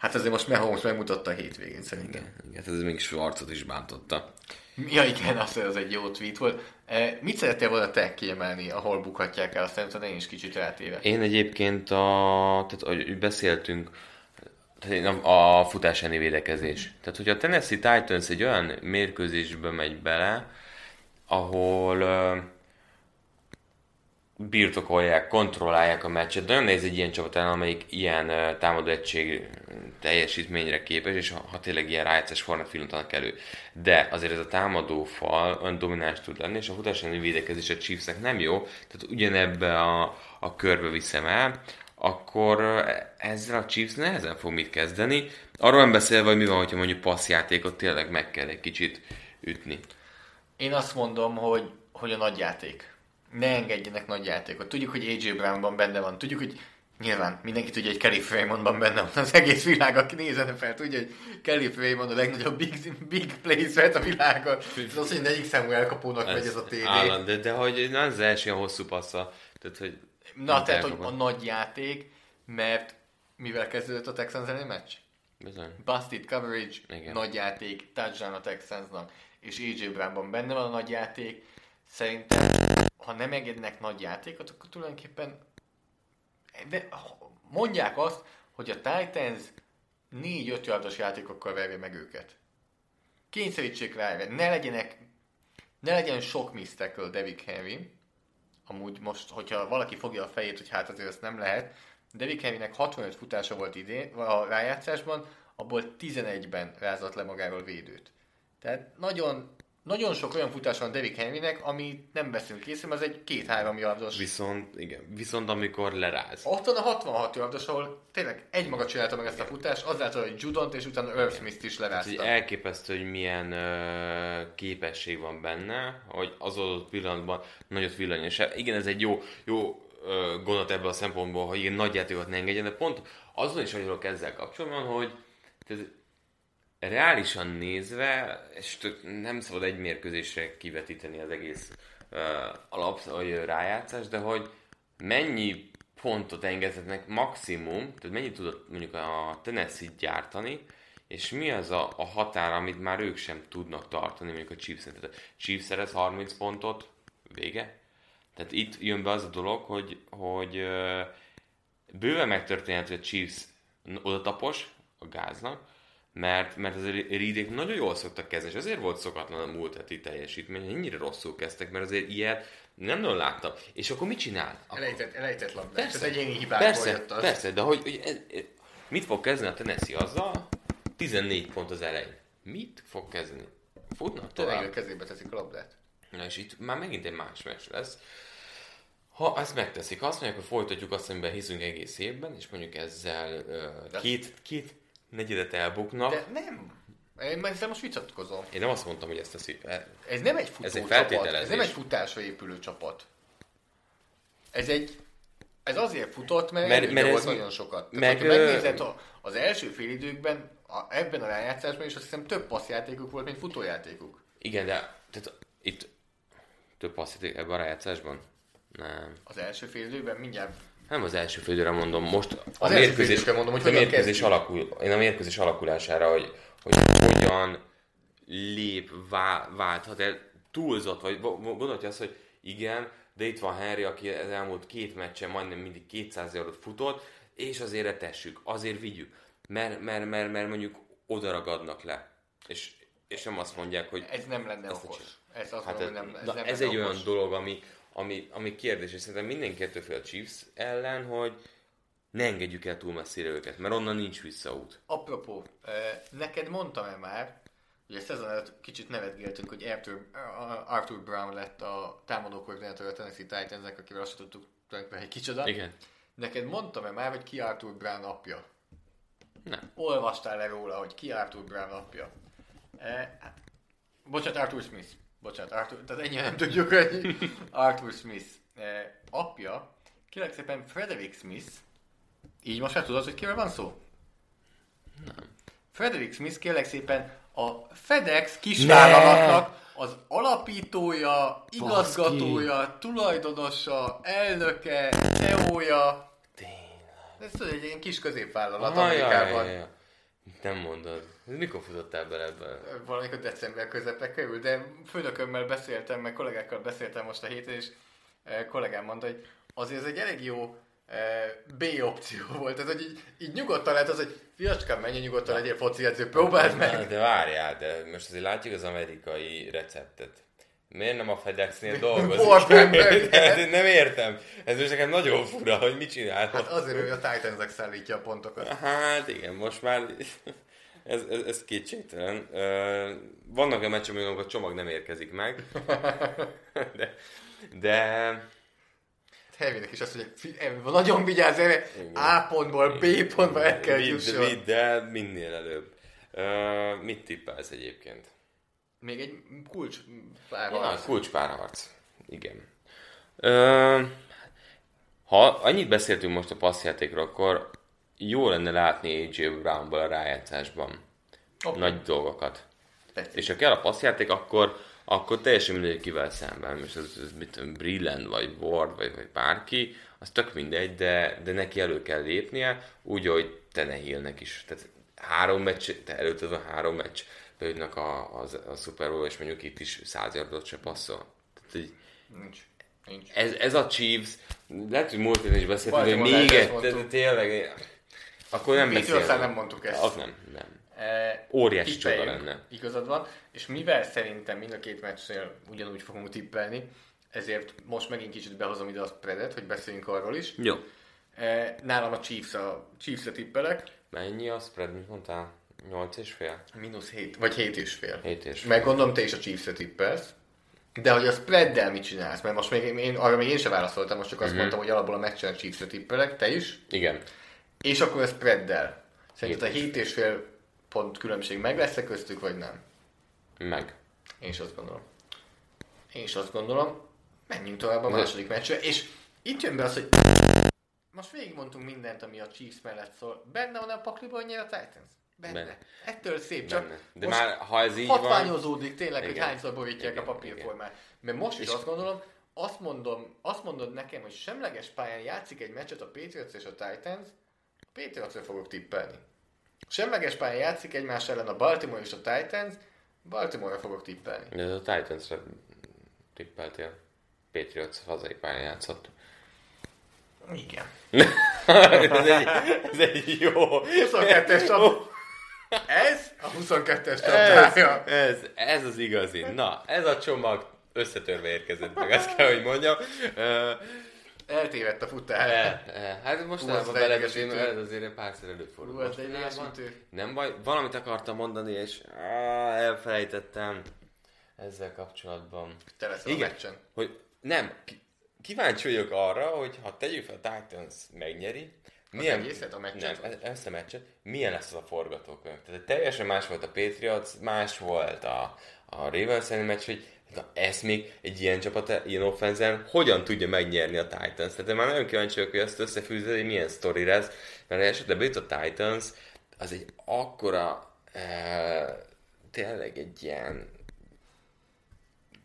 Hát azért most Mahomes megmutatta a hétvégén szerintem. Igen, igen ez még Schwarzot is bántotta. Ja igen, az, az egy jó tweet volt. E, mit szerettél volna te kiemelni, ahol bukhatják el? Azt én is kicsit rátéve. Én egyébként, a, tehát, ahogy beszéltünk, tehát a futás elleni védekezés. Tehát, hogy a Tennessee Titans egy olyan mérkőzésbe megy bele, ahol birtokolják, kontrollálják a meccset. Nagyon nehéz egy ilyen csapat ellen, amelyik ilyen támadó egység teljesítményre képes, és ha, tényleg ilyen rájátszás formát filmtanak elő. De azért ez a támadó fal olyan domináns tud lenni, és a futás elleni védekezés a Chiefsnek nem jó, tehát ugyanebbe a, a körbe viszem el, akkor ezzel a Chiefs nehezen fog mit kezdeni. Arról nem beszélve, hogy mi van, hogyha mondjuk passzjátékot tényleg meg kell egy kicsit ütni. Én azt mondom, hogy, hogy a nagyjáték. Ne engedjenek nagyjátékot. Tudjuk, hogy AJ Brownban benne van. Tudjuk, hogy nyilván mindenki tudja, hogy Kelly Freemanban benne van az egész világ, aki nézene fel, tudja, hogy Kelly Freeman a legnagyobb big, big place a világon. Ez az, hogy egyik számú elkapónak ez megy ez a tévé. Állam, de, de hogy nem az első a hosszú passza. Tehát, hogy Na, tehát, hogy a nagy játék, mert mivel kezdődött a Texans elleni meccs? Bizony. Busted coverage, Igen. nagy játék, touchdown a Texansnak, és AJ Brownban benne van a nagy játék. Szerintem, ha nem engednek nagy játékot, akkor tulajdonképpen de mondják azt, hogy a Titans 4-5 yardos játékokkal verje meg őket. Kényszerítsék rá, ne legyenek ne legyen sok tackle Devik Henry, amúgy most, hogyha valaki fogja a fejét, hogy hát azért ezt nem lehet, Devik Henrynek 65 futása volt idén a rájátszásban, abból 11-ben rázott le magáról védőt. Tehát nagyon nagyon sok olyan futás van Derrick Henrynek, ami nem beszélünk készül, az egy két-három yardos. Viszont, igen, viszont amikor leráz. Ott van a 66 yardos, ahol tényleg egy maga csinálta meg ezt a futást, azáltal, hogy Judont és utána Irv Smith-t is lerázta. Hát, elképesztő, hogy milyen uh, képesség van benne, hogy az adott pillanatban nagyot villanjon. És igen, ez egy jó, jó uh, gondolat ebből a szempontból, hogy igen, nagy játékot ne engedjen, de pont azon is vagyok ezzel kapcsolatban, hogy tehát reálisan nézve, és nem szabad egy mérkőzésre kivetíteni az egész uh, alap, vagy rájátszás, de hogy mennyi pontot engedhetnek maximum, tehát mennyit tudott mondjuk a Tennessee gyártani, és mi az a, a határ, amit már ők sem tudnak tartani, mondjuk a Chiefs Tehát a Chiefs szerez 30 pontot, vége. Tehát itt jön be az a dolog, hogy, hogy uh, bőven megtörténhet, hogy a Chiefs odatapos a gáznak, mert, mert az Reedék nagyon jól szoktak kezdeni, és azért volt szokatlan a múlt heti teljesítmény, ennyire rosszul kezdtek, mert azért ilyet nem nagyon láttam. És akkor mit csinál? Akkor... Elejtett, elejtett labdát. Persze, ez egyéni hibából persze, jött az. Persze, de hogy, hogy ez, mit fog kezdeni a Tennessee azzal? 14 pont az elején. Mit fog kezdeni? Futnak tovább? Tényleg a kezébe teszik a labdát. Na és itt már megint egy más meccs lesz. Ha ezt megteszik, ha azt mondják, hogy folytatjuk azt, amiben hiszünk egész évben, és mondjuk ezzel uh, két, két negyedet elbuknak. De nem. Én ezzel most vitatkozom. Én nem azt mondtam, hogy ezt teszi. Ez nem egy futó ez egy csapat. Ez nem egy futásra épülő csapat. Ez egy ez azért futott, mert, mert, mert volt nagyon sokat. Tehát, meg, ha megnézed az első fél időkben, a, ebben a rájátszásban is azt hiszem több passzjátékuk volt, mint futójátékuk. Igen, de tehát itt több passzjáték ebben a rájátszásban? Nem. Az első fél időben mindjárt nem az első félidőre mondom, most a az mérkőzés, mondom, hogy a mérkőzés alakul, én a mérkőzés alakulására, hogy, hogy hogyan lép, vá, válthat el, túlzott, vagy gondolja azt, hogy igen, de itt van Henry, aki az elmúlt két meccsen majdnem mindig 200 eurót futott, és azért tessük, azért vigyük, mert, mert, mert, mert mondjuk oda ragadnak le. És, és nem azt mondják, hogy... Ez nem lenne okos. Ez, azt hát mondom, ez, nem, ez, nem ez egy okos. olyan dolog, ami, ami, ami kérdés, és szerintem mindenki ettől fél a Chiefs ellen, hogy ne engedjük el túl messzire őket, mert onnan nincs visszaút. Apropó, neked mondtam-e már, hogy a szezon előtt kicsit nevetgéltünk, hogy Arthur, Arthur Brown lett a támadó koordinátor a Tennessee Titansnek, akivel azt tudtuk tulajdonképpen egy kicsoda. Igen. Neked mondtam-e már, hogy ki Arthur Brown apja? Nem. Olvastál-e róla, hogy ki Arthur Brown apja? Hát, bocsánat, Arthur Smith. Bocsánat, Arthur, tehát ennyire nem tudjuk, hogy Arthur Smith eh, apja, kérlek szépen Frederick Smith, így most már tudod, hogy kiről van szó? Nem. Frederick Smith kérlek szépen a FedEx kisvállalatnak az alapítója, igazgatója, Baszki. tulajdonosa, elnöke, CEO-ja. Tényleg. Ez tudod, egy ilyen kis középvállalat Amerikában. Jaj, jaj, jaj. Nem mondod. Mikor futottál bele ebbe? Valamikor december közepe körül, de főnökömmel beszéltem, meg kollégákkal beszéltem most a héten, és eh, kollégám mondta, hogy azért ez egy elég jó eh, B opció volt. Tehát, hogy így, így nyugodtan lehet az, hogy fiacskám, menj nyugodtan legyél foci edző, próbáld meg. De várjál, de most azért látjuk az amerikai receptet. Miért nem a FedExnél dolgozik? Tehát <laughs> nem értem. Ez most nekem nagyon fura, hogy mit csinál. Hát azért, hogy a titans szállítja a pontokat. Hát igen, most már <laughs> ez, ez, ez kétségtelen. Vannak olyan meccsek, amikor a csomag nem érkezik meg, <laughs> de, de Heavynek is azt mondja, "Fi- nagyon vigyázz erre, A pontból B pontba el kell jusson. vidd el minél előbb. Ö, mit tippelsz egyébként? Még egy kulcs Ja, párharc. kulcspárharc. Igen. Ö, ha annyit beszéltünk most a passzjátékról, akkor jó lenne látni AJ Brownból a rájátszásban Oké. nagy dolgokat. Tetszik. És ha kell a passzjáték, akkor, akkor teljesen mindegy, kivel szemben. Most ez, ez mit tudom, Brilland, vagy Ward, vagy, vagy bárki, az tök mindegy, de, de neki elő kell lépnie, úgy, hogy te ne hílnek is. Tehát három meccs, te előtt van három meccs, beütnek a, a, a Super Bowl, és mondjuk itt is száz yardot se passzol. Tehát, így, Nincs. Nincs. ez, ez a Chiefs, lehet, hogy múlt is beszéltünk, hogy még egy, tényleg, akkor nem aztán nem mondtuk ezt. Az nem, nem. E, Óriási csoda lenne. Igazad van, és mivel szerintem mind a két meccsnél ugyanúgy fogunk tippelni, ezért most megint kicsit behozom ide a spreadet, hogy beszéljünk arról is. Jó. E, nálam a Chiefs a Chiefs-re tippelek, Mennyi a spread, mit mondtál? 8 és fél? mínusz 7, vagy 7 és fél. 7 és fél. Meg gondolom te is a Chiefs-re tippelsz. De hogy a spreaddel mit csinálsz? Mert most még én, arra még én sem válaszoltam, most csak azt Mhm. mondtam, hogy alapból a meccsen a Chiefs-re tippelek, te is. Igen. És akkor a spreaddel. Szerinted a Hét és 7 és fél pont különbség meg lesz -e köztük, vagy nem? Meg. Én is azt gondolom. Én is azt gondolom. Menjünk tovább a második meccsre, és itt jön be az, hogy most végigmondtunk mindent, ami a Chiefs mellett szól. Benne van a pakliban, hogy nyer a Titans? Benne. Benne. Ettől szép, csak Benne. De most már, ha ez így van... hatványozódik tényleg, hogy Igen. hányszor borítják a Igen, papírformát. Mert most is azt gondolom, azt, mondom, azt mondod nekem, hogy semleges pályán játszik egy meccset a Patriots és a Titans, a Patriotsra fogok tippelni. Semleges pályán játszik egymás ellen a Baltimore és a Titans, Baltimore-ra fogok tippelni. De a Titans-re tippeltél. Patriots hazai pályán játszott. Igen. <laughs> ez, egy, ez egy jó... 22-es csap. <laughs> Ez a 22-es Ez, csapdája. ez, ez az igazi. Na, ez a csomag összetörve érkezett meg, ezt kell, hogy mondjam. Eltévedt a futár. e, e, hát most Hú, nem az a veled idegesítő. azért, párszor előfordul. Hú, idegesítő. Nem baj, valamit akartam mondani, és á, elfelejtettem ezzel kapcsolatban. Te leszel a Igen, meccsen. hogy nem, kíváncsi vagyok arra, hogy ha tegyük fel a Titans megnyeri, milyen, egészet, a meccset? Nem, e- ezt a meccset, milyen lesz az a forgatókönyv? Tehát teljesen más volt a Patriots, más volt a, a Ravens elleni meccs, hogy na, ezt még egy ilyen csapat, ilyen offenzen hogyan tudja megnyerni a Titans. Tehát én már nagyon kíváncsi vagyok, hogy ezt összefűzed, hogy milyen sztori lesz, mert esetleg bejut a Titans, az egy akkora, e, tényleg egy ilyen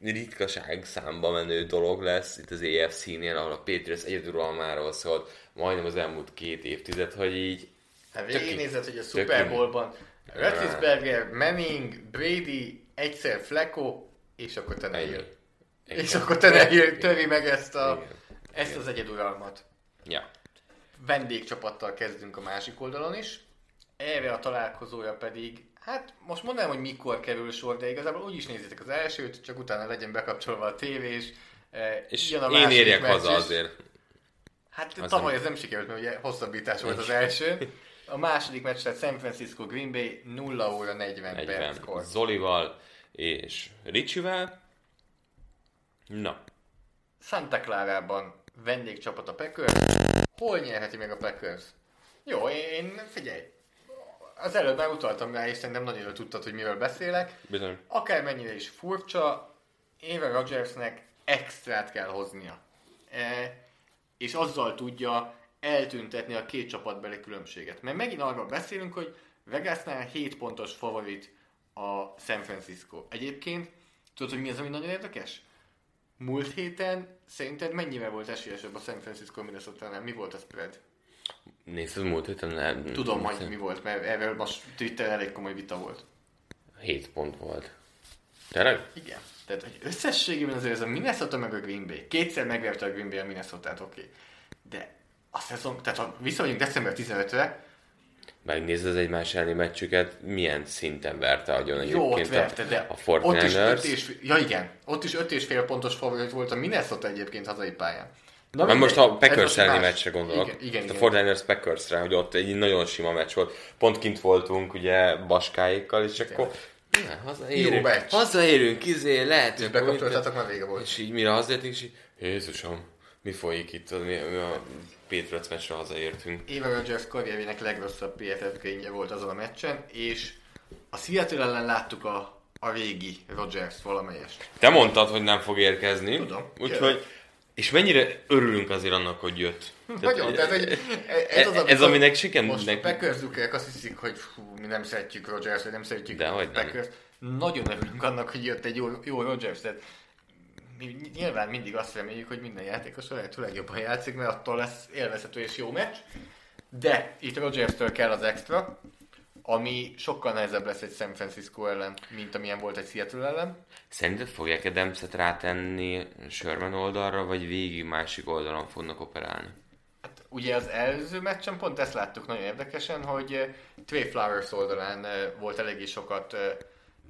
ritkaság számba menő dolog lesz itt az EFC-nél, ahol a Patriots egyeduralmáról szólt majdnem az elmúlt két évtized, hogy így Hát végignézed, hogy a Super Bowl-ban Roethlisberger, Manning, Brady, egyszer Flacco, és akkor te ne. És akkor te ne <laughs> töri meg ezt, a, Igen. ezt az egyeduralmat. Ja. Vendégcsapattal kezdünk a másik oldalon is. Erre a találkozója pedig, hát most mondanám, hogy mikor kerül sor, de igazából úgy is nézitek az elsőt, csak utána legyen bekapcsolva a tévés. Eh, És én érjek haza azért. Hát Az tavaly nem- ez nem sikerült, mert ugye hosszabbítás volt az első. <laughs> A második meccs lett San Francisco Green Bay 0 óra 40, 40. perckor. Zolival és Ricsivel. Na, Santa Clara-ban vendégcsapat a Packers. Hol nyerheti meg a Packers? Jó, én figyelj. Az előbb már utaltam rá, és szerintem nagyon jól tudtad, hogy miről beszélek. bizony. Akármennyire is furcsa, Aaron Rodgersnek extrát kell hoznia. E, és azzal tudja eltüntetni a két csapatbeli különbséget. Mert megint arról beszélünk, hogy Vegasnál 7 pontos favorit a San Francisco. Egyébként, tudod, hogy mi az, ami nagyon érdekes? Múlt héten szerinted mennyivel volt esélyesebb a San Francisco minnesota Mi volt a spread? Nézd, az múlt héten nem. Tudom, hogy mi volt, mert erről most Twitter elég komoly vita volt. 7 pont volt. Tényleg? Igen. Tehát, hogy összességében azért ez a Minnesota meg a Green Bay. Kétszer megverte a Green Bay a Minnesota-t, oké. Okay. De a szezon, tehát ha visszamegyünk december 15-re, megnézed egymás elleni meccsüket, milyen szinten verte agyon Jó, ott egyébként verte, de a, a ott is, öt 49ers. és, ja igen, ott is 5 és fél pontos favorit volt a Minnesota egyébként hazai pályán. Na, Már most a Packers elleni meccsre gondolok. Igen, igen, a igen. 49ers Packersre, hogy ott egy nagyon sima meccs volt. Pont kint voltunk ugye Baskáékkal, és akkor na, hazaérünk, Jó meccs. hazaérünk, izé, lehet, És bekapcsoltátok, már vége volt. És így mire hazaértünk, és így, Jézusom, mi folyik itt, mi, mi a Patriots meccsre hazaértünk. Eva Rodgers karrierjének legrosszabb PFF grénye volt azon a meccsen, és a Seattle ellen láttuk a, a régi Rodgers valamelyest. Te mondtad, hogy nem fog érkezni. Tudom. Úgyhogy, és mennyire örülünk azért annak, hogy jött. Nagyon, tehát hogy ez, az, ez amikor aminek siken- Most a Packers azt hiszik, hogy fú, mi nem szeretjük Rodgers, vagy nem szeretjük De hogy nem. Nagyon örülünk annak, hogy jött egy jó, jó Rodgers, tehát mi nyilván mindig azt reméljük, hogy minden játékos a lehető legjobban játszik, mert attól lesz élvezhető és jó meccs. De itt Rodgers-től kell az extra, ami sokkal nehezebb lesz egy San Francisco ellen, mint amilyen volt egy Seattle ellen. Szerinted fogják Adams-et rátenni Sherman oldalra, vagy végig másik oldalon fognak operálni? Hát ugye az előző meccsen pont ezt láttuk nagyon érdekesen, hogy eh, Trey Flowers oldalán eh, volt eléggé sokat eh,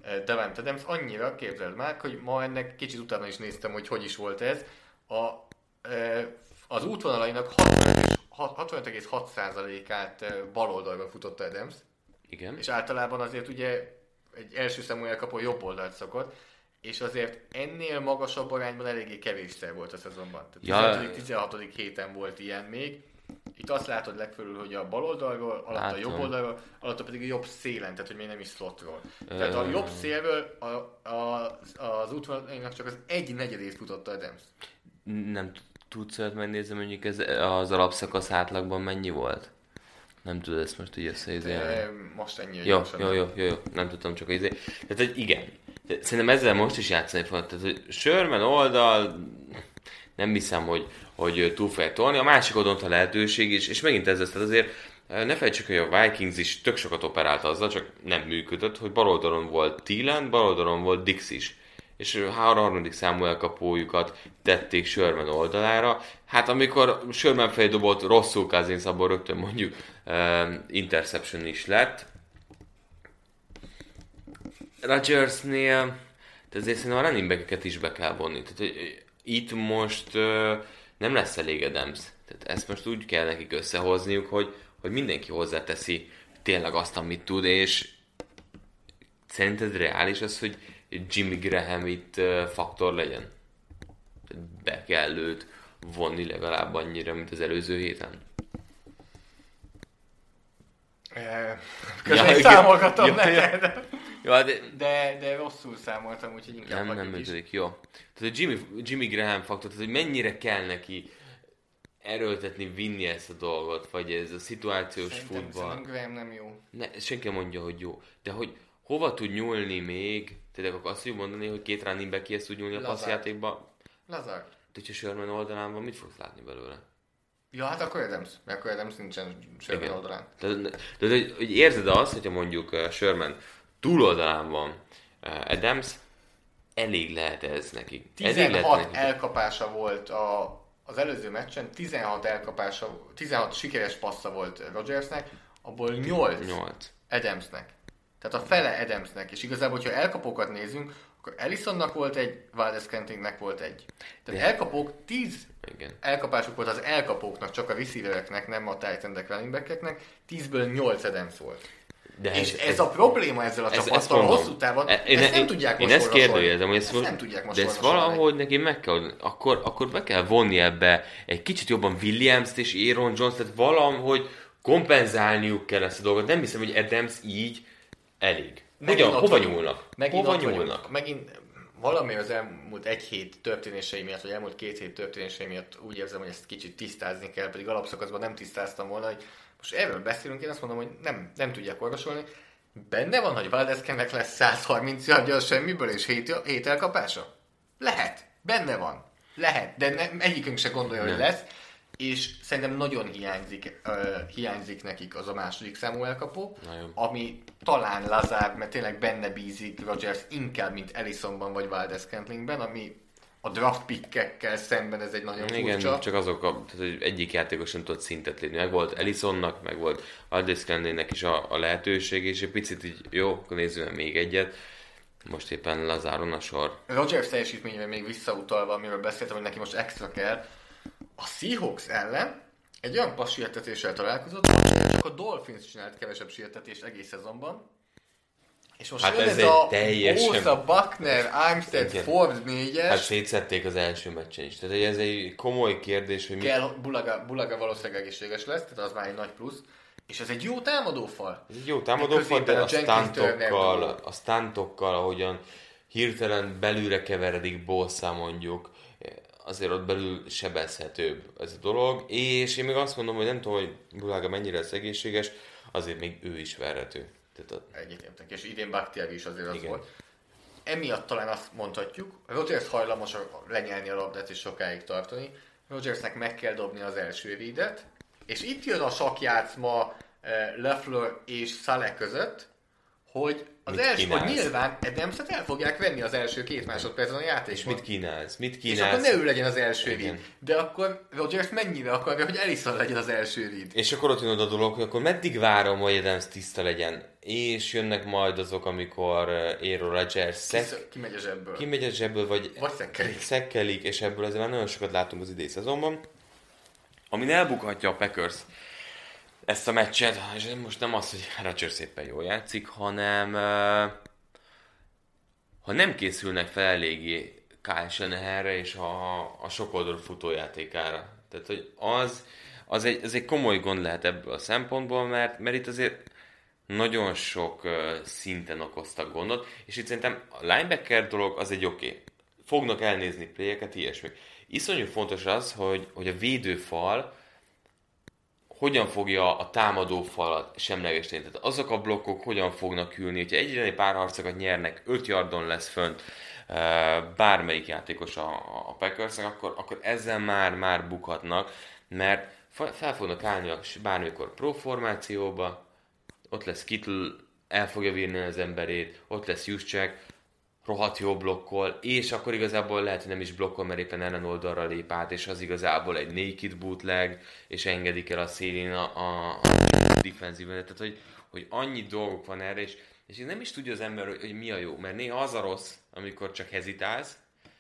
eh, Devante Adams, annyira képzeld már, hogy ma ennek kicsit utána is néztem, hogy hogy is volt ez. A, eh, az útvonalainak 65,6%-át eh, bal oldalra futotta Adams, Igen. és általában azért ugye egy első számú elkapó jobb oldalt szokott, és azért ennél magasabb arányban eléggé kevésszer volt a szezonban. Tehát Ja. 15. 16. héten volt ilyen még. Itt azt látod legfölül, hogy a bal oldalról, alatt a Látom. jobb oldalról, alatt pedig a jobb szélen, tehát hogy még nem is slotról. Tehát a Ö. jobb szélről a, a, az útvonalainak csak az egy negyedét futotta Adams. Nem t- tudsz olyat megnézni, mondjuk ez az alapszakasz átlagban mennyi volt? Nem tudod ezt most így összeizélni? Most ennyi. Jó, jó, jó, jó, jó, nem tudtam csak izé. Tehát, hogy igen. Szerintem ezzel most is játszani fog. Tehát, hogy Sherman oldal, nem hiszem, hogy, hogy túl fogják tolni. A másik oldalon a lehetőség is, és megint ez lesz. Tehát azért eh, ne felejtsük, hogy a Vikings is tök sokat operált azzal, csak nem működött, hogy bal oldalon volt Thielen, bal oldalon volt Dix is. És a harmadik számú elkapójukat tették Sherman oldalára. Hát amikor Sherman felé dobott rosszul Cousins, abból rögtön mondjuk uh, interception is lett. Rodgersnél, de azért szerintem a running back is be kell vonni. Tehát, hogy itt most uh, nem lesz elég Adams. Tehát ezt most úgy kell nekik összehozniuk, hogy, hogy mindenki hozzáteszi tényleg azt, amit tud, és szerinted reális az, hogy Jimmy Graham itt faktor legyen? Be kell őt vonni legalább annyira, mint az előző héten. Közben Ja, ja, számolgatom Ja, ja. neked. Ja, de De, de rosszul számoltam, úgyhogy inkább nem, nem működik, jó. Tehát a Jimmy, Jimmy Graham faktor, tehát hogy mennyire kell neki erőltetni, vinni ezt a dolgot, vagy ez a szituációs Szerintem, futball. szerintem Graham nem jó. Ne, senki mondja, hogy jó. De hogy hova tud nyúlni még, tényleg akkor azt tudjuk mondani, hogy két running back ezt tud nyúlni a passzjátékba, Lazar. de hogyha Sherman oldalán van, mit fogsz látni belőle? Ja, hát akkor Adams. Mert akkor Adams nincsen Igen. oldalán. Tehát, hogy, hogy érzed azt, hogyha mondjuk uh, Sherman túloldalán van uh, Adams, elég lehet ez neki. Elég lehet 16 neki. elkapása volt a, az előző meccsen, 16 elkapása, 16 sikeres passza volt Rodgersnek, abból 8 8. Adamsnek. Tehát a fele Adamsnek. És igazából, hogyha elkapókat nézünk, akkor Ellisonnak volt egy, Valdez Scantlinknek volt egy. Tehát De- elkapók 10 Igen. elkapásuk volt az elkapóknak, csak a receivereknek, nem a tight endek, running backeknek, 10-ből 8 Adams volt. De És ez, a probléma ezzel a ez- csapattal mondom. hosszú távon, E- én, ezt nem én, tudják Én most ezt kérdőjelezem, hogy ezt, ezt nem tudják most de ezt valahogy neki meg kell, akkor, akkor be kell vonni ebbe egy kicsit jobban Williams-t és Aaron Jones, tehát valahogy kompenzálniuk kell ezt a dolgot. Nem hiszem, hogy Adams így elég. Megint ott hova nyúlnak? Megint hova vagyunk. nyúlnak? Megint valami az elmúlt egy hét történései miatt, vagy elmúlt két hét történései miatt úgy érzem, hogy ezt kicsit tisztázni kell, pedig alapszakaszban nem tisztáztam volna, hogy most erről beszélünk, én azt mondom, hogy nem, nem tudják orvosolni. Benne van, hogy Valdezkennek lesz 130 yardja semmiből és 7, 7 elkapása? Lehet. Benne van. Lehet. De nem, egyikünk se gondolja, hogy Nem. lesz. És szerintem nagyon hiányzik, uh, hiányzik nekik az a második számú elkapó, Nagyon. ami talán lazár, mert tényleg benne bízik Rodgers inkább, mint Ellisonban vagy Valdez Cantlingben, ami a draft pickekkel szemben ez egy nagyon Igen, furcsa. csak azok, a, tehát, egyik játékos nem tudott szintet lépni. Meg volt Elisonnak, meg volt Aldis is a, a lehetőség, és egy picit így, jó, akkor nézzük meg még egyet. Most éppen Lazáron a sor. Rogers teljesítményre még visszautalva, amiről beszéltem, hogy neki most extra kell. A Seahawks ellen egy olyan passz sietetéssel találkozott, hogy csak a Dolphins csinált kevesebb sietetést egész szezonban. És most Hát jön ez ez, a teljesen- Bosa, Buckner, Armstead, Igen. Ford 4-es. Hát szétszették az első meccsen is. Tehát ez egy komoly kérdés, hogy mi... kell, Bulaga, Bulaga valószínűleg egészséges lesz, tehát az már egy nagy plusz. És ez egy jó támadófal. Ez egy jó támadófal, középen de a dolog. a stuntokkal, ahogyan hirtelen belülre keveredik Bossa mondjuk, azért ott belül sebezhetőbb ez a dolog, és én még azt mondom, hogy nem tudom, hogy Bulaga mennyire lesz egészséges, azért még ő is verhető. Tehát a, Egyetértek. És idén Bakhtiari is azért az Igen. volt. Emiatt talán azt mondhatjuk, Rodgers hajlamos a- lenyelni a labdát és sokáig tartani. Rodgersnek meg kell dobni az első védet, és itt jön a sakjátszma eh, Lefleur és Saleh között, hogy az első, hogy kínálsz? nyilván Edemszet el fogják venni az első két másodpercen a játékban. és mit kínálsz? Mit és akkor kínálsz? ne ő legyen az első read. De akkor Rodgers mennyire akarja, hogy Ellison legyen az első read? És akkor ott jön a dolog, hogy akkor meddig várom, hogy Adams tiszta legyen. És jönnek majd azok, amikor uh, Aero Rodgers szek, Kimegy a zsebből. kimegy a zsebből, vagy Vagy szekkelik. szekkelik, és ebből azért már nagyon sokat látunk az idei szezonban. Amin elbukhatja a Packers ezt a meccset, és most nem az, hogy Rodgers szépen jól játszik, hanem ha nem készülnek fel eléggé Kyle és a, a sokoldalú futójátékára. Tehát, hogy az, az egy, az egy komoly gond lehet ebből a szempontból, mert, mert itt azért nagyon sok szinten okoztak gondot, és itt szerintem a linebacker dolog az egy oké. Okay. Fognak elnézni playeket, ilyesmi. Iszonyú fontos az, hogy, hogy a védőfal hogyan fogja a támadó falat semlegesíteni. Tehát azok a blokkok hogyan fognak ülni, hogyha egyre párharcokat nyernek, 5 yardon lesz fönt eh, bármelyik játékos a, a packers akkor, akkor ezzel már, már bukhatnak, mert fe- fel fognak állni a, bármikor pro formációba, ott lesz Kittle, el fogja vinni az emberét, ott lesz Juszcsek, rohadt jó blokkol, és akkor igazából lehet, hogy nem is blokkol, mert éppen ellen oldalra lép át, és az igazából egy naked bootleg, és engedik el a szélén a, a, a defensíven. Tehát, hogy, hogy annyi dolgok van erre, és, és nem is tudja az ember, hogy, hogy mi a jó, mert néha az a rossz, amikor csak hezitálsz,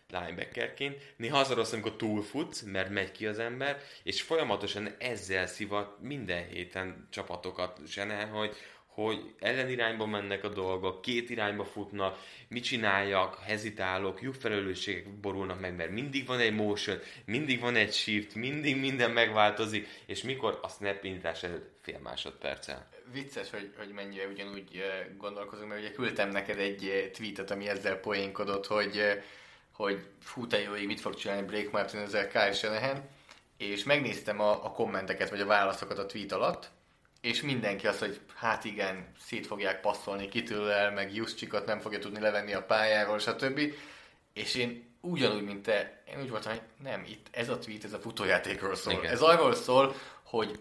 linebackerként, néha az a rossz, amikor túlfutsz, mert megy ki az ember, és folyamatosan ezzel szivat minden héten csapatokat zsene, hogy, hogy ellenirányba mennek a dolgok, két irányba futnak, mit csináljak, hezitálok, lyukfelelősségek borulnak meg, mert mindig van egy motion, mindig van egy shift, mindig minden megváltozik, és mikor a snap indítás előtt fél másodperccel. Vicces, hogy, hogy mennyire ugyanúgy gondolkozunk, mert ugye küldtem neked egy tweetet, ami ezzel poénkodott, hogy, hogy fú, te jó mit fog csinálni Blake Martin ezzel Kyle Shanahan, és megnéztem a, a kommenteket, vagy a válaszokat a tweet alatt, és mindenki azt, hogy hát igen, szét fogják passzolni kitől meg Juszcsikot nem fogja tudni levenni a pályáról, stb. És én ugyanúgy, mint te, én úgy voltam, hogy nem, itt ez a tweet, ez a futójátékról szól. Igen. Ez arról szól, hogy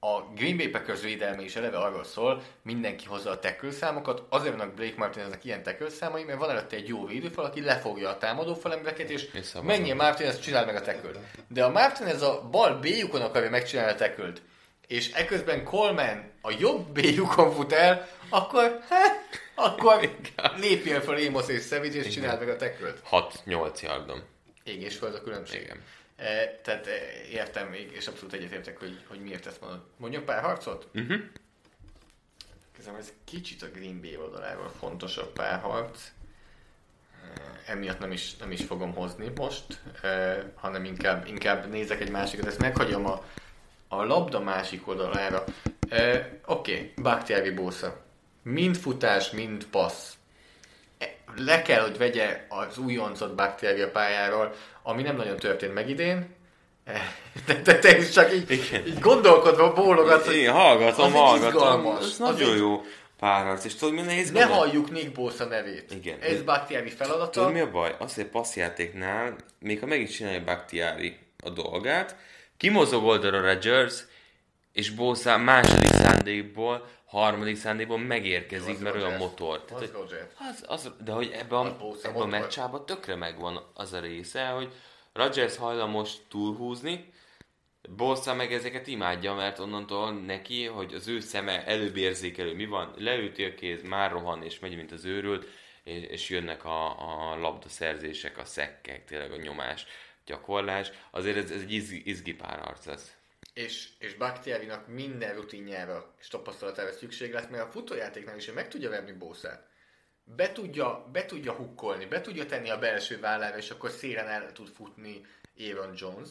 a Green Bay Packers védelme is eleve arról szól, mindenki hozza a tackle számokat, azért vannak Blake Martineznek ilyen tackle számai, mert van előtte egy jó védőfal, aki lefogja a támadó falembereket, és És menjél Martinez, csináld meg a tackle De a Martinez a bal B-jukon akarja megcsinálni a tackle és eközben Coleman a jobb B-jukon fut el, akkor, hát, akkor lépjél fel Amos és Savage, és csináld meg a tackle 6-8 yardon. Ég és föld a különbség. Igen. E, tehát e, értem még, és abszolút egyetértek, hogy, hogy miért ezt mondod. Mondjuk pár harcot? Mhm. Köszönöm, ez kicsit a Green Bay oldaláról fontosabb párharc. E, emiatt nem is, nem is fogom hozni most, e, hanem inkább, inkább nézek egy másikat, ezt meghagyom a, a labda másik oldalára. E, Oké, okay. Bakhtiari Bósza. Mind futás, mind passz. E, Le kell, hogy vegye az újoncot Bakhtiari a pályáról, ami nem nagyon történt meg idén. E, Te, te, te is csak így, Igen. így gondolkodva bólogatsz, hogy Én hallgatom, hallgatom. izgalmas, Ez nagyon jó párharc, és tudod, mi nehéz ne halljuk Nick Bosa nevét. Igen. Ez Bakhtiari feladata. Tudod, mi a baj? Az, hogy a passzjátéknál, még ha meg is csinálja Bakhtiari a dolgát, kimozog oldalra Rodgers, és Bosa második szándékból, harmadik szándékból megérkezik, mert olyan motor. Az hogy- az, az, de hogy ebbe Az a, ebbe a meccsában tökre megvan az a része, hogy Rodgers hajlamos túlhúzni, Bossa meg ezeket imádja, mert onnantól neki, hogy az ő szeme előbb érzékelő, mi van, leüti a kéz, már rohan, és megy, mint az őrült, és, és jönnek a, a labdaszerzések, a szekkek, tényleg a nyomás, gyakorlás. Azért ez, ez egy izgi, izgi párharc lesz. És, és Bakhtiarinak minden rutinjára és tapasztalatára szükség lesz, mert a futójátéknál is ő meg tudja verni Bószát. Be tudja, be tudja hukkolni, be tudja tenni a belső vállára, és akkor szélen el tud futni Aaron Jones.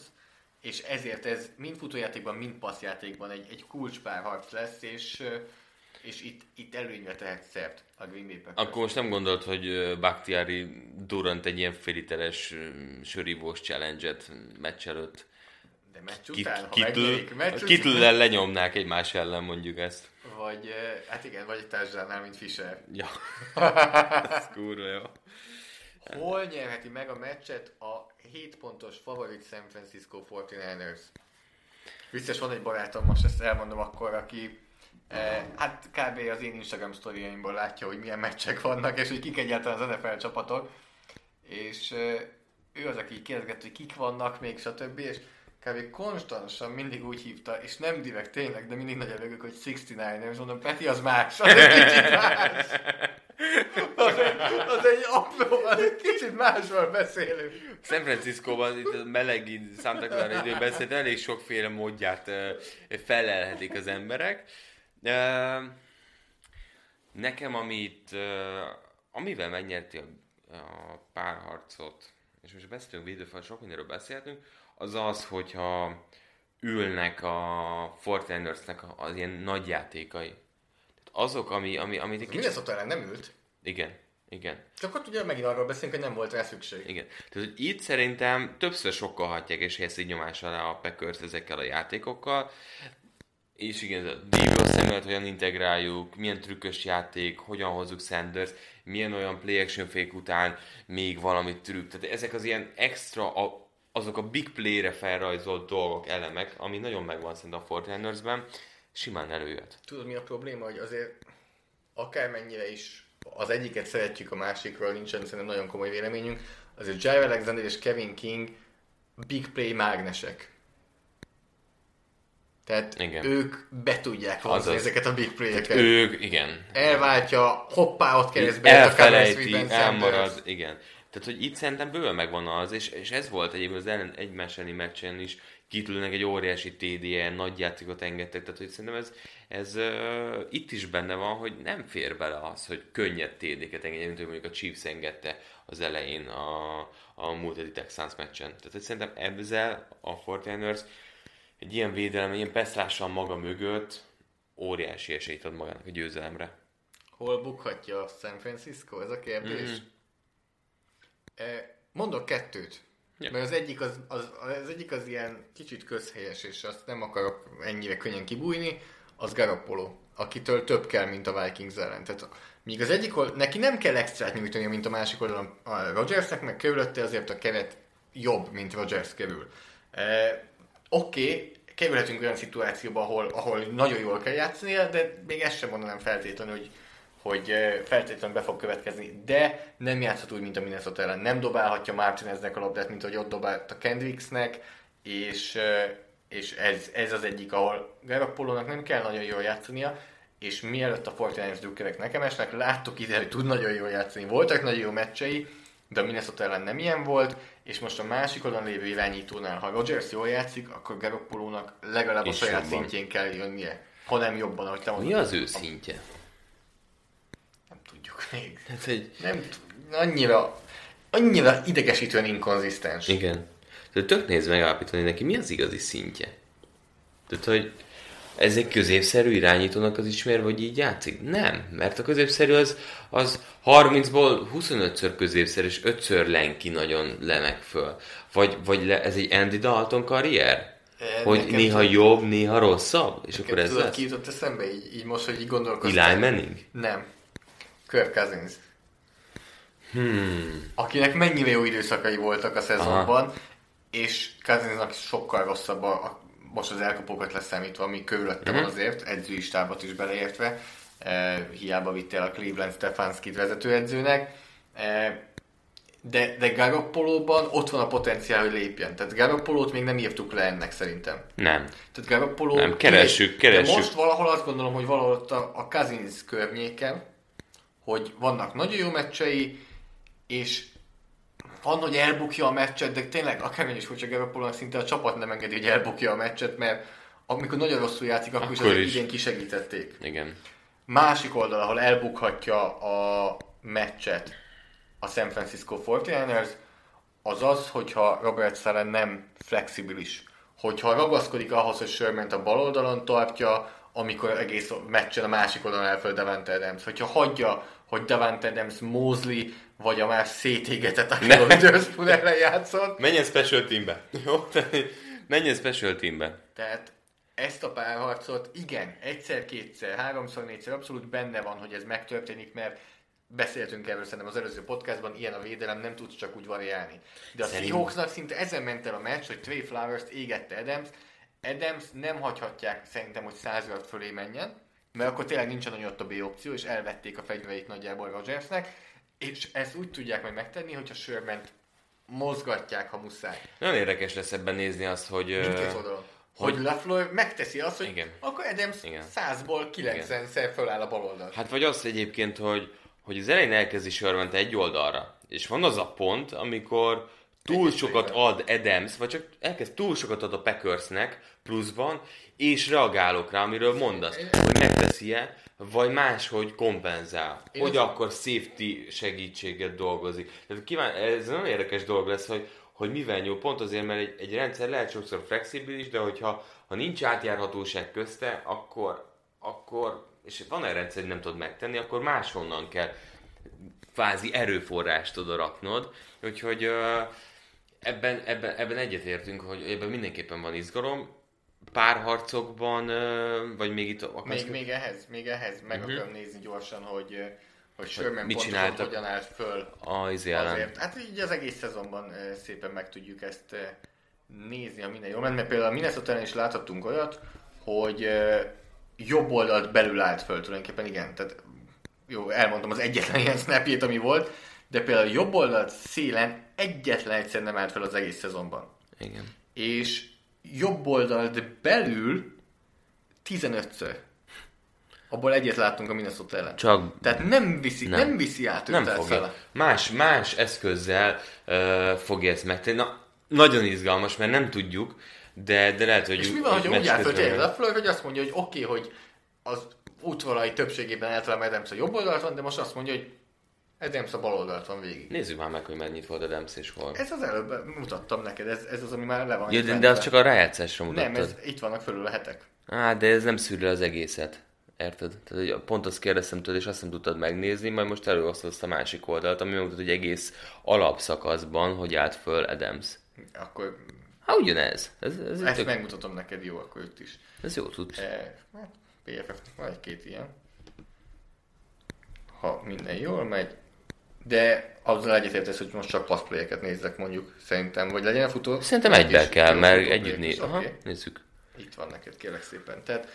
És ezért ez mind futójátékban, mind passzjátékban egy, egy kulcspárharc lesz, és, és itt, itt előnyre tehet szert a Green Bay Packers. Akkor most nem gondolt, hogy Bakhtiari durrant egy ilyen féliteres sörívós challenge-et meccs előtt. De meccs után, ha kitül, megnyerik, meccs kitül lenyomnák egymás ellen, mondjuk ezt. Vagy, hát igen, vagy egy társadalmál, mint Fischer. <laughs> Ja. <laughs> Ez kurva jó. Hol nyerheti meg a meccset a 7 pontos favorit San Francisco 49ers? Biztos van egy barátom, most ezt elmondom akkor, aki eh, hát kb. az én Instagram sztoriaimból látja, hogy milyen meccsek vannak, és hogy kik egyáltalán az NFL csapatok. És eh, ő az, aki kérdezgette, hogy kik vannak még, stb. És kb. konstansan mindig úgy hívta, és nem direkt tényleg, de mindig nagyon örülök, hogy 69ers, mondom, Peti az más, az egy kicsit más. Az egy, az egy apró, az egy kicsit másról beszélünk. San Franciscóban itt a meleg id- Santa Clara időben elég sokféle módját ö, felelhetik az emberek. Nekem, amit, amivel megnyerti a, a párharcot, és most beszéltünk védőfal, sok mindenről beszéltünk, az az, hogyha ülnek a Fortinersnek az ilyen nagy játékai. Tehát azok, ami, ami, amit egy kicsit... Minnesota nem ült. Igen, igen. Csak ott ugye megint arról beszélünk, hogy nem volt rá szükség. Igen. Tehát, hogy itt szerintem többször sokkal hatják és helyezi nyomás alá a Packers ezekkel a játékokkal. És igen, a Debo Samuel-t hogyan integráljuk, milyen trükkös játék, hogyan hozzuk Sanders, milyen olyan play action fake után még valami trükk. Tehát ezek az ilyen extra, a, azok a big play-re felrajzolt dolgok, elemek, ami nagyon megvan szerintem a 49 simán előjött. Tudod mi a probléma, hogy azért akármennyire is az egyiket szeretjük, a másikról nincsen szerintem nagyon komoly véleményünk, azért Jair Alexander és Kevin King big play mágnesek. Tehát Igen. ők be tudják hozni Azaz. ezeket a big play-eket. Ők, igen, Elváltja, hoppá, ott keresztbe a elfelejti, sweepben elmarad, igen. Tehát, hogy itt szerintem bőven megvan az, és, és ez volt egyébként az ellen, egymás elleni meccsen is, kitülnek egy óriási TD-e, nagy játékot engedtek, tehát hogy szerintem ez, ez uh, itt is benne van, hogy nem fér bele az, hogy könnyed TD-ket engedjen, mint hogy mondjuk a Chiefs engedte az elején a, a múlt heti Texans meccsen. Tehát hogy szerintem ezzel a 49ers egy ilyen védelem, egy ilyen peszrással maga mögött óriási esélyt ad magának a győzelemre. Hol bukhatja a San Francisco? Ez a kérdés. Mhm. E, Mondok kettőt. Ja. Mert az egyik az, az, az egyik az ilyen kicsit közhelyes, és azt nem akarok ennyire könnyen kibújni, az Garoppolo, akitől több kell, mint a Vikings ellen. Tehát míg az egyik old, neki nem kell extrát nyújtania, mint a másik oldalon a Rodgersnek, meg körülötte azért a keret jobb, mint Rodgers kerül. E, Oké, okay, kerülhetünk olyan szituációba, ahol, ahol nagyon jól kell játszania, de még ezt sem mondanám feltétlenül, hogy hogy eh, feltétlenül be fog következni, de nem játszhat úgy, mint a Minnesota ellen. Nem dobálhatja Martineznek a labdát, mint ahogy ott dobált a Kendricksnek, és, eh, és ez, ez az egyik, ahol Garoppolónak nem kell nagyon jól játszania, és mielőtt a Fortiners drukkerek nekem esnek, láttuk ide, hogy tud nagyon jól játszani. Voltak nagyon jó meccsei, de a Minnesota ellen nem ilyen volt, és most a másik oldalon lévő irányítónál, ha Rodgers jól játszik, akkor Garoppolónak legalább a És saját jobban. szintjén kell jönnie, ha nem jobban, ahogy te mondod. Mi az ő szintje? Nem tudjuk még. Hát egy... Nem annyira, annyira idegesítően inkonzisztens. Igen. Tehát tök néz megállapítani neki, mi az igazi szintje. Tehát, hogy ez egy középszerű irányítónak az ismer, vagy így játszik? Nem, mert a középszerű az, az 30-ból 25-ször középszerű, és 5-ször lenki nagyon lemek föl. Vagy, vagy le, ez egy Andy Dalton karrier? Eh, Hogy néha csak- jobb, néha rosszabb? És akkor ez Tudod, lesz? ki jutott eszembe így, így most, hogy így gondolkoztam? Eli Manning? Nem. Kirk Cousins. Hmm. Akinek mennyire jó időszakai voltak a szezonban, és Cousinsnak sokkal rosszabb a, a most az elkapókat leszámítva, ami körülötte uh-huh. van azért, edzői stábot is beleértve, e, hiába vitte el a Cleveland Stefanskit vezetőedzőnek, e, de, de Garoppolóban ott van a potenciál, hogy lépjen. Tehát Garoppolót még nem írtuk le ennek szerintem. Nem. Tehát Garoppoló... Nem, keressük, keressük. De most valahol azt gondolom, hogy valahol ott a, a Cousins környéken, hogy vannak nagyon jó meccsei, és van, hogy elbukja a meccset, de tényleg akármilyen is furcsa Garoppolo, szinte a csapat nem engedi, hogy elbukja a meccset, mert amikor nagyon rosszul játszik, akkor, akkor is, is. idén kisegítették. Igen. Másik oldal, ahol elbukhatja a meccset a San Francisco 49ers, az az, hogyha Robert Sala nem flexibilis. Hogyha ragaszkodik ahhoz, hogy Sherman a bal oldalon tartja, amikor egész meccsen a másik oldalon elföld Davante Adams. Hogyha hagyja, hogy Davante Adams, Mosley vagy a már szétégetett, aki a Witherspoon ellen játszott. Menjen special teambe. Jó? Menjen special teambe. Tehát ezt a párharcot igen, egyszer, kétszer, háromszor, négyszer abszolút benne van, hogy ez megtörténik, mert beszéltünk erről szerintem az előző podcastban, ilyen a védelem nem tud csak úgy variálni. De a. Seahawksnak szinte ezen ment el a meccs, hogy Trey Flowers-t égette Adams. Adams nem hagyhatják szerintem, hogy 100 yard fölé menjen, mert akkor tényleg nincsen nagyon B opció, és elvették a fegyvereit nagyjából Rodgersnek, és ezt úgy tudják majd megtenni, hogyha sherman mozgatják, ha muszáj. Nagyon érdekes lesz ebben nézni azt, hogy... Mindkét oldalon. Hogy, hogy LaFleur megteszi azt, hogy igen. akkor Adams igen. 100-ból 90-szer föláll a bal oldal. Hát vagy azt egyébként, hogy, hogy az elején elkezdi sherman egy oldalra, és van az a pont, amikor túl sokat ad Adams, vagy csak elkezd túl sokat ad a Packersnek pluszban, és reagálok rá, amiről mondasz, hogy megteszi-e, vagy máshogy kompenzál, Én hogy az... akkor safety segítséget dolgozik. Tehát kíván, ez nagyon érdekes dolog lesz, hogy, hogy mivel nyúl, pont azért, mert egy, egy rendszer lehet sokszor flexibilis, de hogyha ha nincs átjárhatóság közte, akkor, akkor és van egy rendszer, hogy nem tudod megtenni, akkor máshonnan kell kvázi erőforrást oda raknod. Úgyhogy ebben, ebben, ebben egyetértünk, hogy ebben mindenképpen van izgalom párharcokban, vagy még itt akarsz... Még, még ehhez, még ehhez meg uh-huh. akarom nézni gyorsan, hogy hogy Sherman mit csináltak hogyan állt föl a azért. Hát így az egész szezonban szépen meg tudjuk ezt nézni, a minden jól ment, mert például a minnesota is láthattunk olyat, hogy jobb oldalt belül állt föl tulajdonképpen, igen, tehát jó, elmondtam az egyetlen ilyen snapjét, ami volt, de például jobb oldalt szélen egyetlen egyszer nem állt fel az egész szezonban. Igen. És jobb oldalt belül 15-ször. Abból egyet láttunk a Minnesota ellen. Csak... Tehát nem viszi, nem, nem viszi át nem fogja. Más, más eszközzel uh, fogja ezt megtenni. Na, nagyon izgalmas, mert nem tudjuk, de, de lehet, hogy... És mi van, hogy úgy áll föl a Floyd, hogy azt mondja, hogy oké, okay, hogy az útvonalai többségében általában Adams a jobb oldalt van, de most azt mondja, hogy Adams a bal oldalt van végig. Nézzük már meg, hogy mennyit volt Adams és hol. Ez az előbb mutattam neked, ez, ez az, ami már le van. Ja, de, de az csak a rájátszásra mutattad. Nem, ez, itt vannak fölül a hetek. Á, de ez nem szűrő az egészet. Érted? Tehát, hogy pont azt kérdeztem tőled, és azt nem tudtad megnézni, majd most előosztod a másik oldalt, ami megmutat, hogy egész alapszakaszban, hogy állt föl Adams. Akkor... Hát ugyanez. Ez, ez Ezt tök... megmutatom neked jó, akkor itt is. Ez jó tud. E, hát PFF van egy-két ilyen. Ha minden jól megy, de azzal egyetértesz, hogy most csak passplayeket nézzek mondjuk, szerintem, vagy legyen futó. Szerintem egyben kell, mert együtt néz. Aha, okay. nézzük. Itt van neked, kérlek szépen. Tehát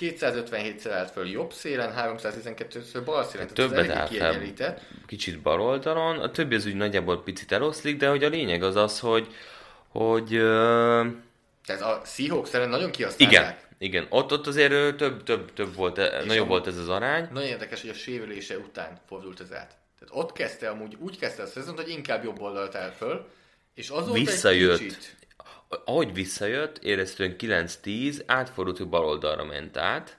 257-szer állt föl jobb szélen, 312-ször bal szélen, tehát többet állt fel kicsit bal oldalon, a többi az úgy nagyjából picit eloszlik, de hogy a lényeg az az, hogy hogy... Uh... Tehát a Seahawks ellen nagyon kihasználták. Igen, igen, ott, ott azért több, több, több volt, És nagyobb volt ez az arány. Nagyon érdekes, hogy a sérülése után fordult ez át. Tehát ott kezdte amúgy, úgy kezdte a szezont, hogy inkább jobb oldalt áll föl, és azóta Visszajött. egy kicsit... Ahogy visszajött, éreztően 9-10, átfordult, hogy bal oldalra ment át,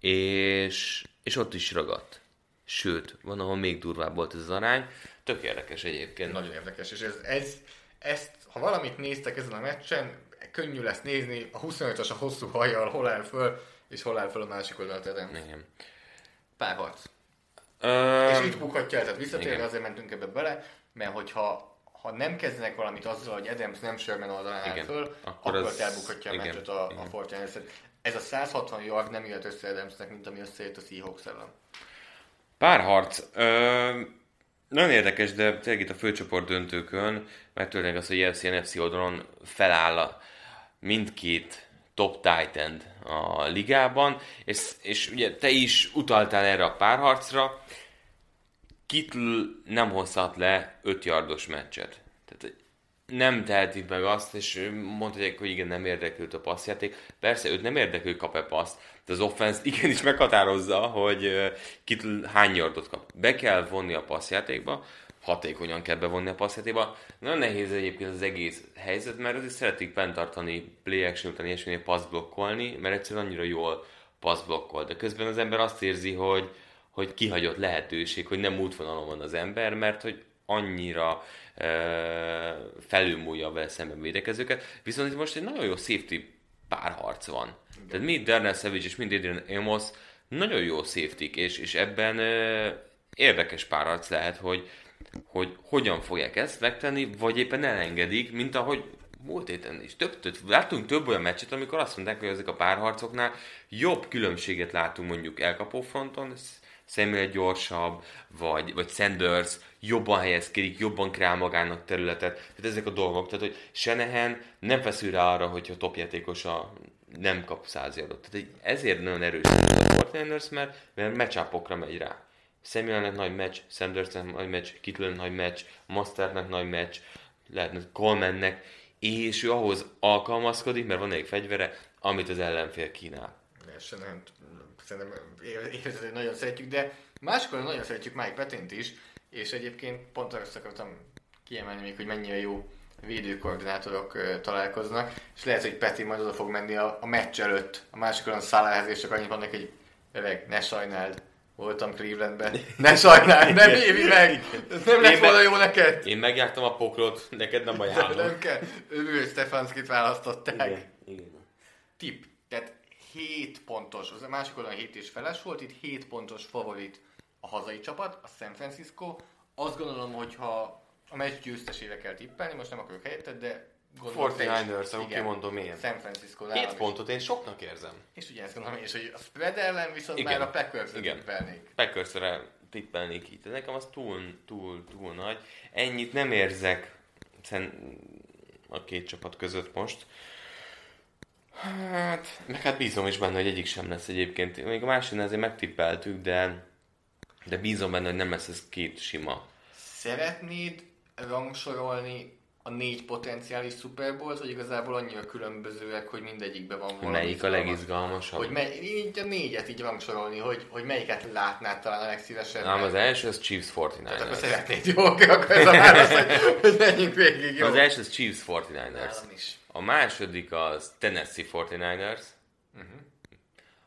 és, és ott is ragadt. Sőt, van, ahol még durvább volt ez az arány. Tök érdekes egyébként. Nagyon érdekes, és ez, ez, ezt, ha valamit néztek ezen a meccsen, könnyű lesz nézni, a 25-as a hosszú hajjal hol áll föl, és hol áll föl a másik oldalt Eden. Igen. Párharc. És itt bukhatja el, tehát visszatérve azért mentünk ebbe bele, mert hogyha ha nem kezdenek valamit azzal, hogy Adams nem Sherman oldalán áll föl, akkor, akkor az... elbukhatja a meccset a, a Fortnite. Ez a 160 yard nem jött össze Adamsnek, mint ami összejött a Seahawks ellen. Párharc. Ö, nagyon érdekes, de tényleg itt a főcsoport döntőkön, tényleg az, hogy NFC, NFC oldalon feláll a mindkét top tight end a ligában, és, és ugye te is utaltál erre a párharcra, Kittle nem hozhat le 5 yardos meccset. Tehát nem tehetik meg azt, és mondhatják, hogy igen, nem érdekült a passzjáték. Persze, őt nem érdekel, kap-e paszt, de az offense igenis meghatározza, hogy Kittle hány yardot kap. Be kell vonni a passzjátékba, hatékonyan kell bevonni a passzjátékba. Nagyon nehéz egyébként az egész helyzet, mert azért szeretik fenntartani play action után ilyesminél pass blokkolni, mert egyszerűen annyira jól pass blokkol. De közben az ember azt érzi, hogy, hogy kihagyott lehetőség, hogy nem útvonalon van az ember, mert hogy annyira e, felülmúlja vele szemben védekezőket. Viszont itt most egy nagyon jó safety párharc van. Igen. Tehát mind Darnell Savage és mind Adrian Amos nagyon jó safety és, és ebben e, érdekes párharc lehet, hogy, hogy hogyan fogják ezt megtenni, vagy éppen elengedik, mint ahogy múlt héten is. Több, több, láttunk több olyan meccset, amikor azt mondták, hogy ezek a párharcoknál jobb különbséget látunk mondjuk elkapó fronton, Samuel gyorsabb, vagy, vagy Sanders jobban helyezkedik, jobban kreál magának területet. Tehát ezek a dolgok. Tehát, hogy Senehen nem feszül rá arra, hogyha játékosa nem kap százjadot. Tehát ezért nagyon erős a Fortiners, mert, mert meccsapokra megy rá. Samuelnek nagy meccs, Sandersnek nagy meccs, Kittlennek nagy meccs, Masternek nagy meccs, lehetne Colemannek, és ő ahhoz alkalmazkodik, mert van egy fegyvere, amit az ellenfél kínál. Senehen szerintem hogy nagyon szeretjük, de máskor nagyon szeretjük Mike Petint is, és egyébként pont azt akartam kiemelni még, hogy mennyire jó védőkoordinátorok találkoznak, és lehet, hogy Peti majd oda fog menni a, a meccs előtt, a másik olyan szállához, és csak annyit mondnak, hogy öreg, ne sajnáld, voltam Clevelandben. Ne sajnáld, nem évi meg! Ez nem lett volna jó neked! Én megjártam a pokrot, neked nem ajánlom. Nem kell. Ő Stefanskit választották. Igen, igen. Tip. Tehát 7 pontos, az a másik oldalon 7 és feles volt, itt 7 pontos favorit a hazai csapat, a San Francisco. Azt gondolom, hogy ha a meccs győztesére kell tippelni, most nem akarok helyetted, de gondolom, 49ers, akkor kimondom én. San Francisco. 7 pontot én soknak érzem. És ugye ezt gondolom, és hogy a spread ellen viszont Igen. már a Packers-re tippelnék. Packers-re tippelnék itt. Nekem az túl, túl, túl nagy. Ennyit nem érzek a két csapat között most. Hát, meg hát bízom is benne, hogy egyik sem lesz egyébként. Még a másiknál azért megtippeltük, de, de bízom benne, hogy nem lesz ez két sima. Szeretnéd rangsorolni a négy potenciális Super Bowl, vagy igazából annyira különbözőek, hogy mindegyikben van valami. Melyik a legizgalmasabb? Hogy mely, így a négyet így rangsorolni, hogy, hogy melyiket látnád talán a legszívesebben. Nem, az első az Chiefs 49ers. Tehát akkor szeretnéd, jó, akkor ez a <laughs> válasz, hogy, hogy menjünk végig, jó? Az első az Chiefs 49ers. is. A második az Tennessee 49ers. Uh-huh.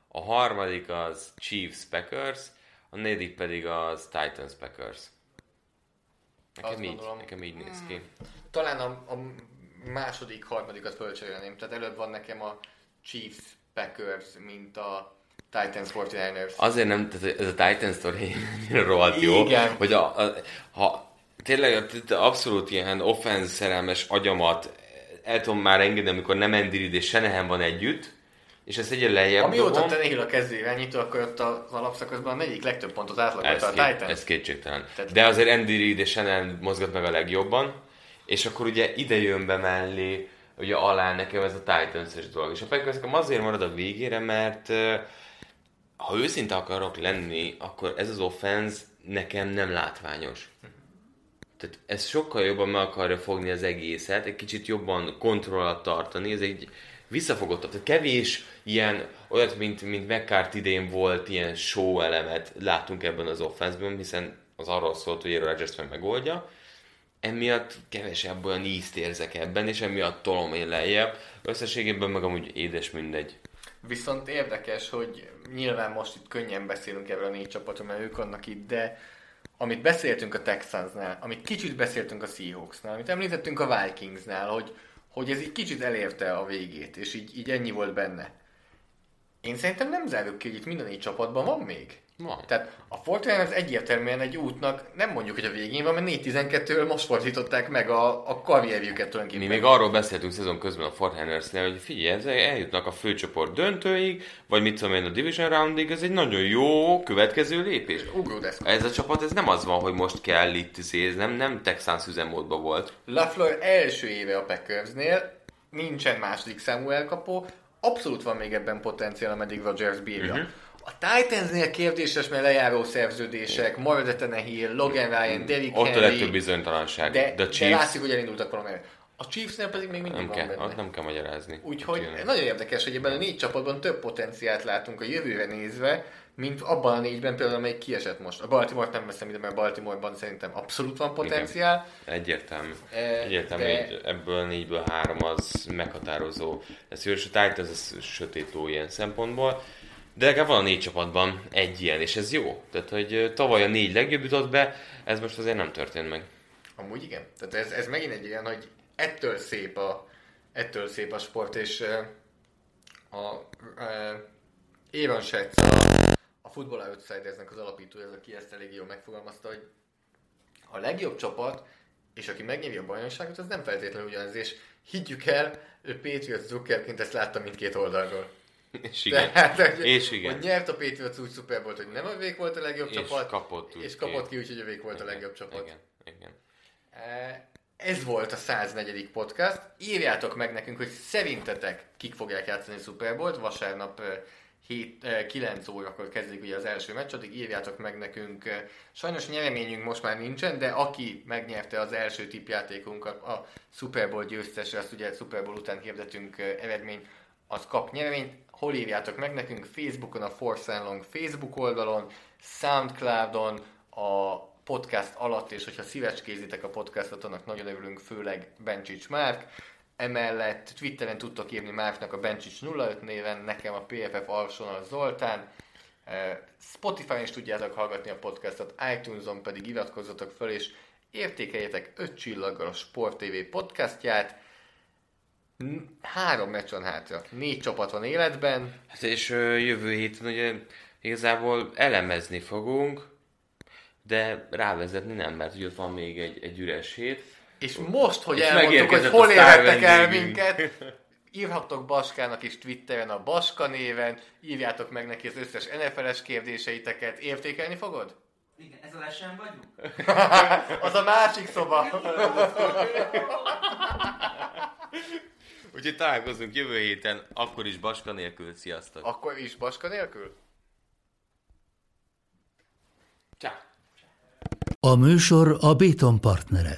A harmadik az Chiefs Packers. A negyedik pedig az Titans Packers. Nekem így, nekem így néz ki. Hmm. Talán a, a második, harmadikat fölcserélném. Tehát előbb van nekem a Chiefs Packers, mint a Titans 49ers. Azért nem, tehát ez a Titans story rohadt jó, Igen. hogy a, a, ha tényleg abszolút ilyen offense szerelmes agyamat el tudom már engedni, amikor nem Andy Reid és Senehen van együtt, és ezt egyre lejjebb Amióta te Nehill a kezdő irányító, akkor ott az alapszakaszban a negyedik legtöbb pontot átlagolta a Titans. Ez kétségtelen. Tehát... De azért Andy Reid és Shanahan mozgat meg a legjobban, és akkor ugye ide jön be mellé, ugye alá nekem ez a Titans-es dolog. És a Packers azért marad a végére, mert ha őszinte akarok lenni, akkor ez az offense nekem nem látványos. Tehát ez sokkal jobban meg akarja fogni az egészet, egy kicsit jobban kontroll alatt tartani, ez egy visszafogottabb. Tehát kevés ilyen, olyat, mint, mint McCarthy idén volt, ilyen show elemet látunk ebben az offenszben, hiszen az arról szólt, hogy Aaron Rodgers meg megoldja. Emiatt kevesebb olyan ízt érzek ebben, és emiatt tolom én lejjebb. Összességében meg amúgy édes mindegy. Viszont érdekes, hogy nyilván most itt könnyen beszélünk erről a négy csapatról, mert ők vannak itt, de amit beszéltünk a Texansnál, amit kicsit beszéltünk a Seahawksnál, amit említettünk a Vikingsnál, hogy, hogy ez így kicsit elérte a végét, és így, így ennyi volt benne. Én szerintem nem zárjuk ki, hogy itt minden négy csapatban van még. Van. Tehát a Fortnite az egyértelműen egy útnak, nem mondjuk, hogy a végén van, mert 4-12-ről most fordították meg a, a karrierjüket tulajdonképpen. Mi még arról beszéltünk szezon közben a Fortnite-nél, hogy figyelj, eljutnak a főcsoport döntőig, vagy mit tudom én, a Division Roundig, ez egy nagyon jó következő lépés. Ugródeszka. Ez a csapat, ez nem az van, hogy most kell itt, ez nem, nem Texans üzemmódban volt. LaFleur első éve a Packersnél, nincsen második számú elkapó, abszolút van még ebben potenciál, ameddig Rodgers bírja. Uh-huh. A Titansnél kérdéses, mert lejáró szerződések, Mario Hill, Logan Ryan, Derrick Ott Henry, a legtöbb bizonytalanság. de, De, a de Chiefs látszik, hogy elindultak valamelyre. A Chiefsnél pedig még mindig nem van kell, benne. nem kell magyarázni. Úgyhogy Tényleg. nagyon érdekes, hogy ebben a négy csapatban több potenciált látunk a jövőre nézve, mint abban a négyben például, amelyik kiesett most. A Baltimore-t nem veszem ide, mert Baltimore-ban szerintem abszolút van potenciál. Egyértelmű. Eh, Egyértelmű, de- hogy ebből a négyből három az meghatározó. Ez jó, és a Titans sötét ló ilyen szempontból. De legalább van a négy csapatban egy ilyen, és ez jó. Tehát, hogy tavaly a négy legjobb jutott be, ez most azért nem történt meg. Amúgy igen. Tehát ez, ez megint egy ilyen, hogy ettől szép a, ettől szép a sport, és a, a Schatz, a, a Football Outsidersnek az alapítója, az, aki ezt elég jól megfogalmazta, hogy a legjobb csapat, és aki megnyeri a bajnokságot, az nem feltétlenül ugyanaz, és higgyük el, ő Patriots drukkerként ezt látta mindkét oldalról. És igen. Tehát, hogy, És igen. hogy nyert a Patriots úgy szuper volt, hogy nem a vék volt a legjobb És csapat, kapott úgy és kapott ki, úgyhogy a vék volt a legjobb csapat. Igen, igen. Eh, Ez volt a 104. podcast. Írjátok meg nekünk, hogy szerintetek kik fogják játszani a Super Bowl-t. Vasárnap eh, 7, eh, 9 órakor kezdik ugye az első meccs, addig írjátok meg nekünk. eh, Sajnos nyereményünk most már nincsen, de aki megnyerte az első tippjátékunkat, a Super Bowl győztesre, azt ugye Super Bowl után hirdetünk eh, eredményt, az kap nyereményt. Hol írjátok meg nekünk? Facebookon, a Force and Long Facebook oldalon, Soundcloudon, a podcast alatt, és hogyha szívecskézitek a podcastot, annak nagyon örülünk, főleg Bencsics Márk. Emellett Twitteren tudtok írni Márknak a Bencsics 05 néven, nekem a PFF Arson a Zoltán. Eh, Spotify-on is tudjátok hallgatni a podcastot, iTunes-on pedig iratkozzatok fel, és értékeljetek 5 csillaggal a Sport TV podcastját. Három meccs van hátra, négy csapat van életben, Hát és ö, jövő héten ugye igazából elemezni fogunk, de rávezetni nem, mert ugye ott van még egy, egy üres hét. És most, hogy És elmondtuk, hogy hol érhettek el minket, <laughs> írhattok Baskának is Twitteren a Baska néven, írjátok meg neki az összes NFL-es kérdéseiteket. Értékelni fogod? Igen, ez a lesen vagyunk? <laughs> Az a másik szoba. <laughs> Úgyhogy találkozunk jövő héten, akkor is Baska nélkül. Sziasztok! Akkor is Baska nélkül? Ciao. A műsor a Béton partnere.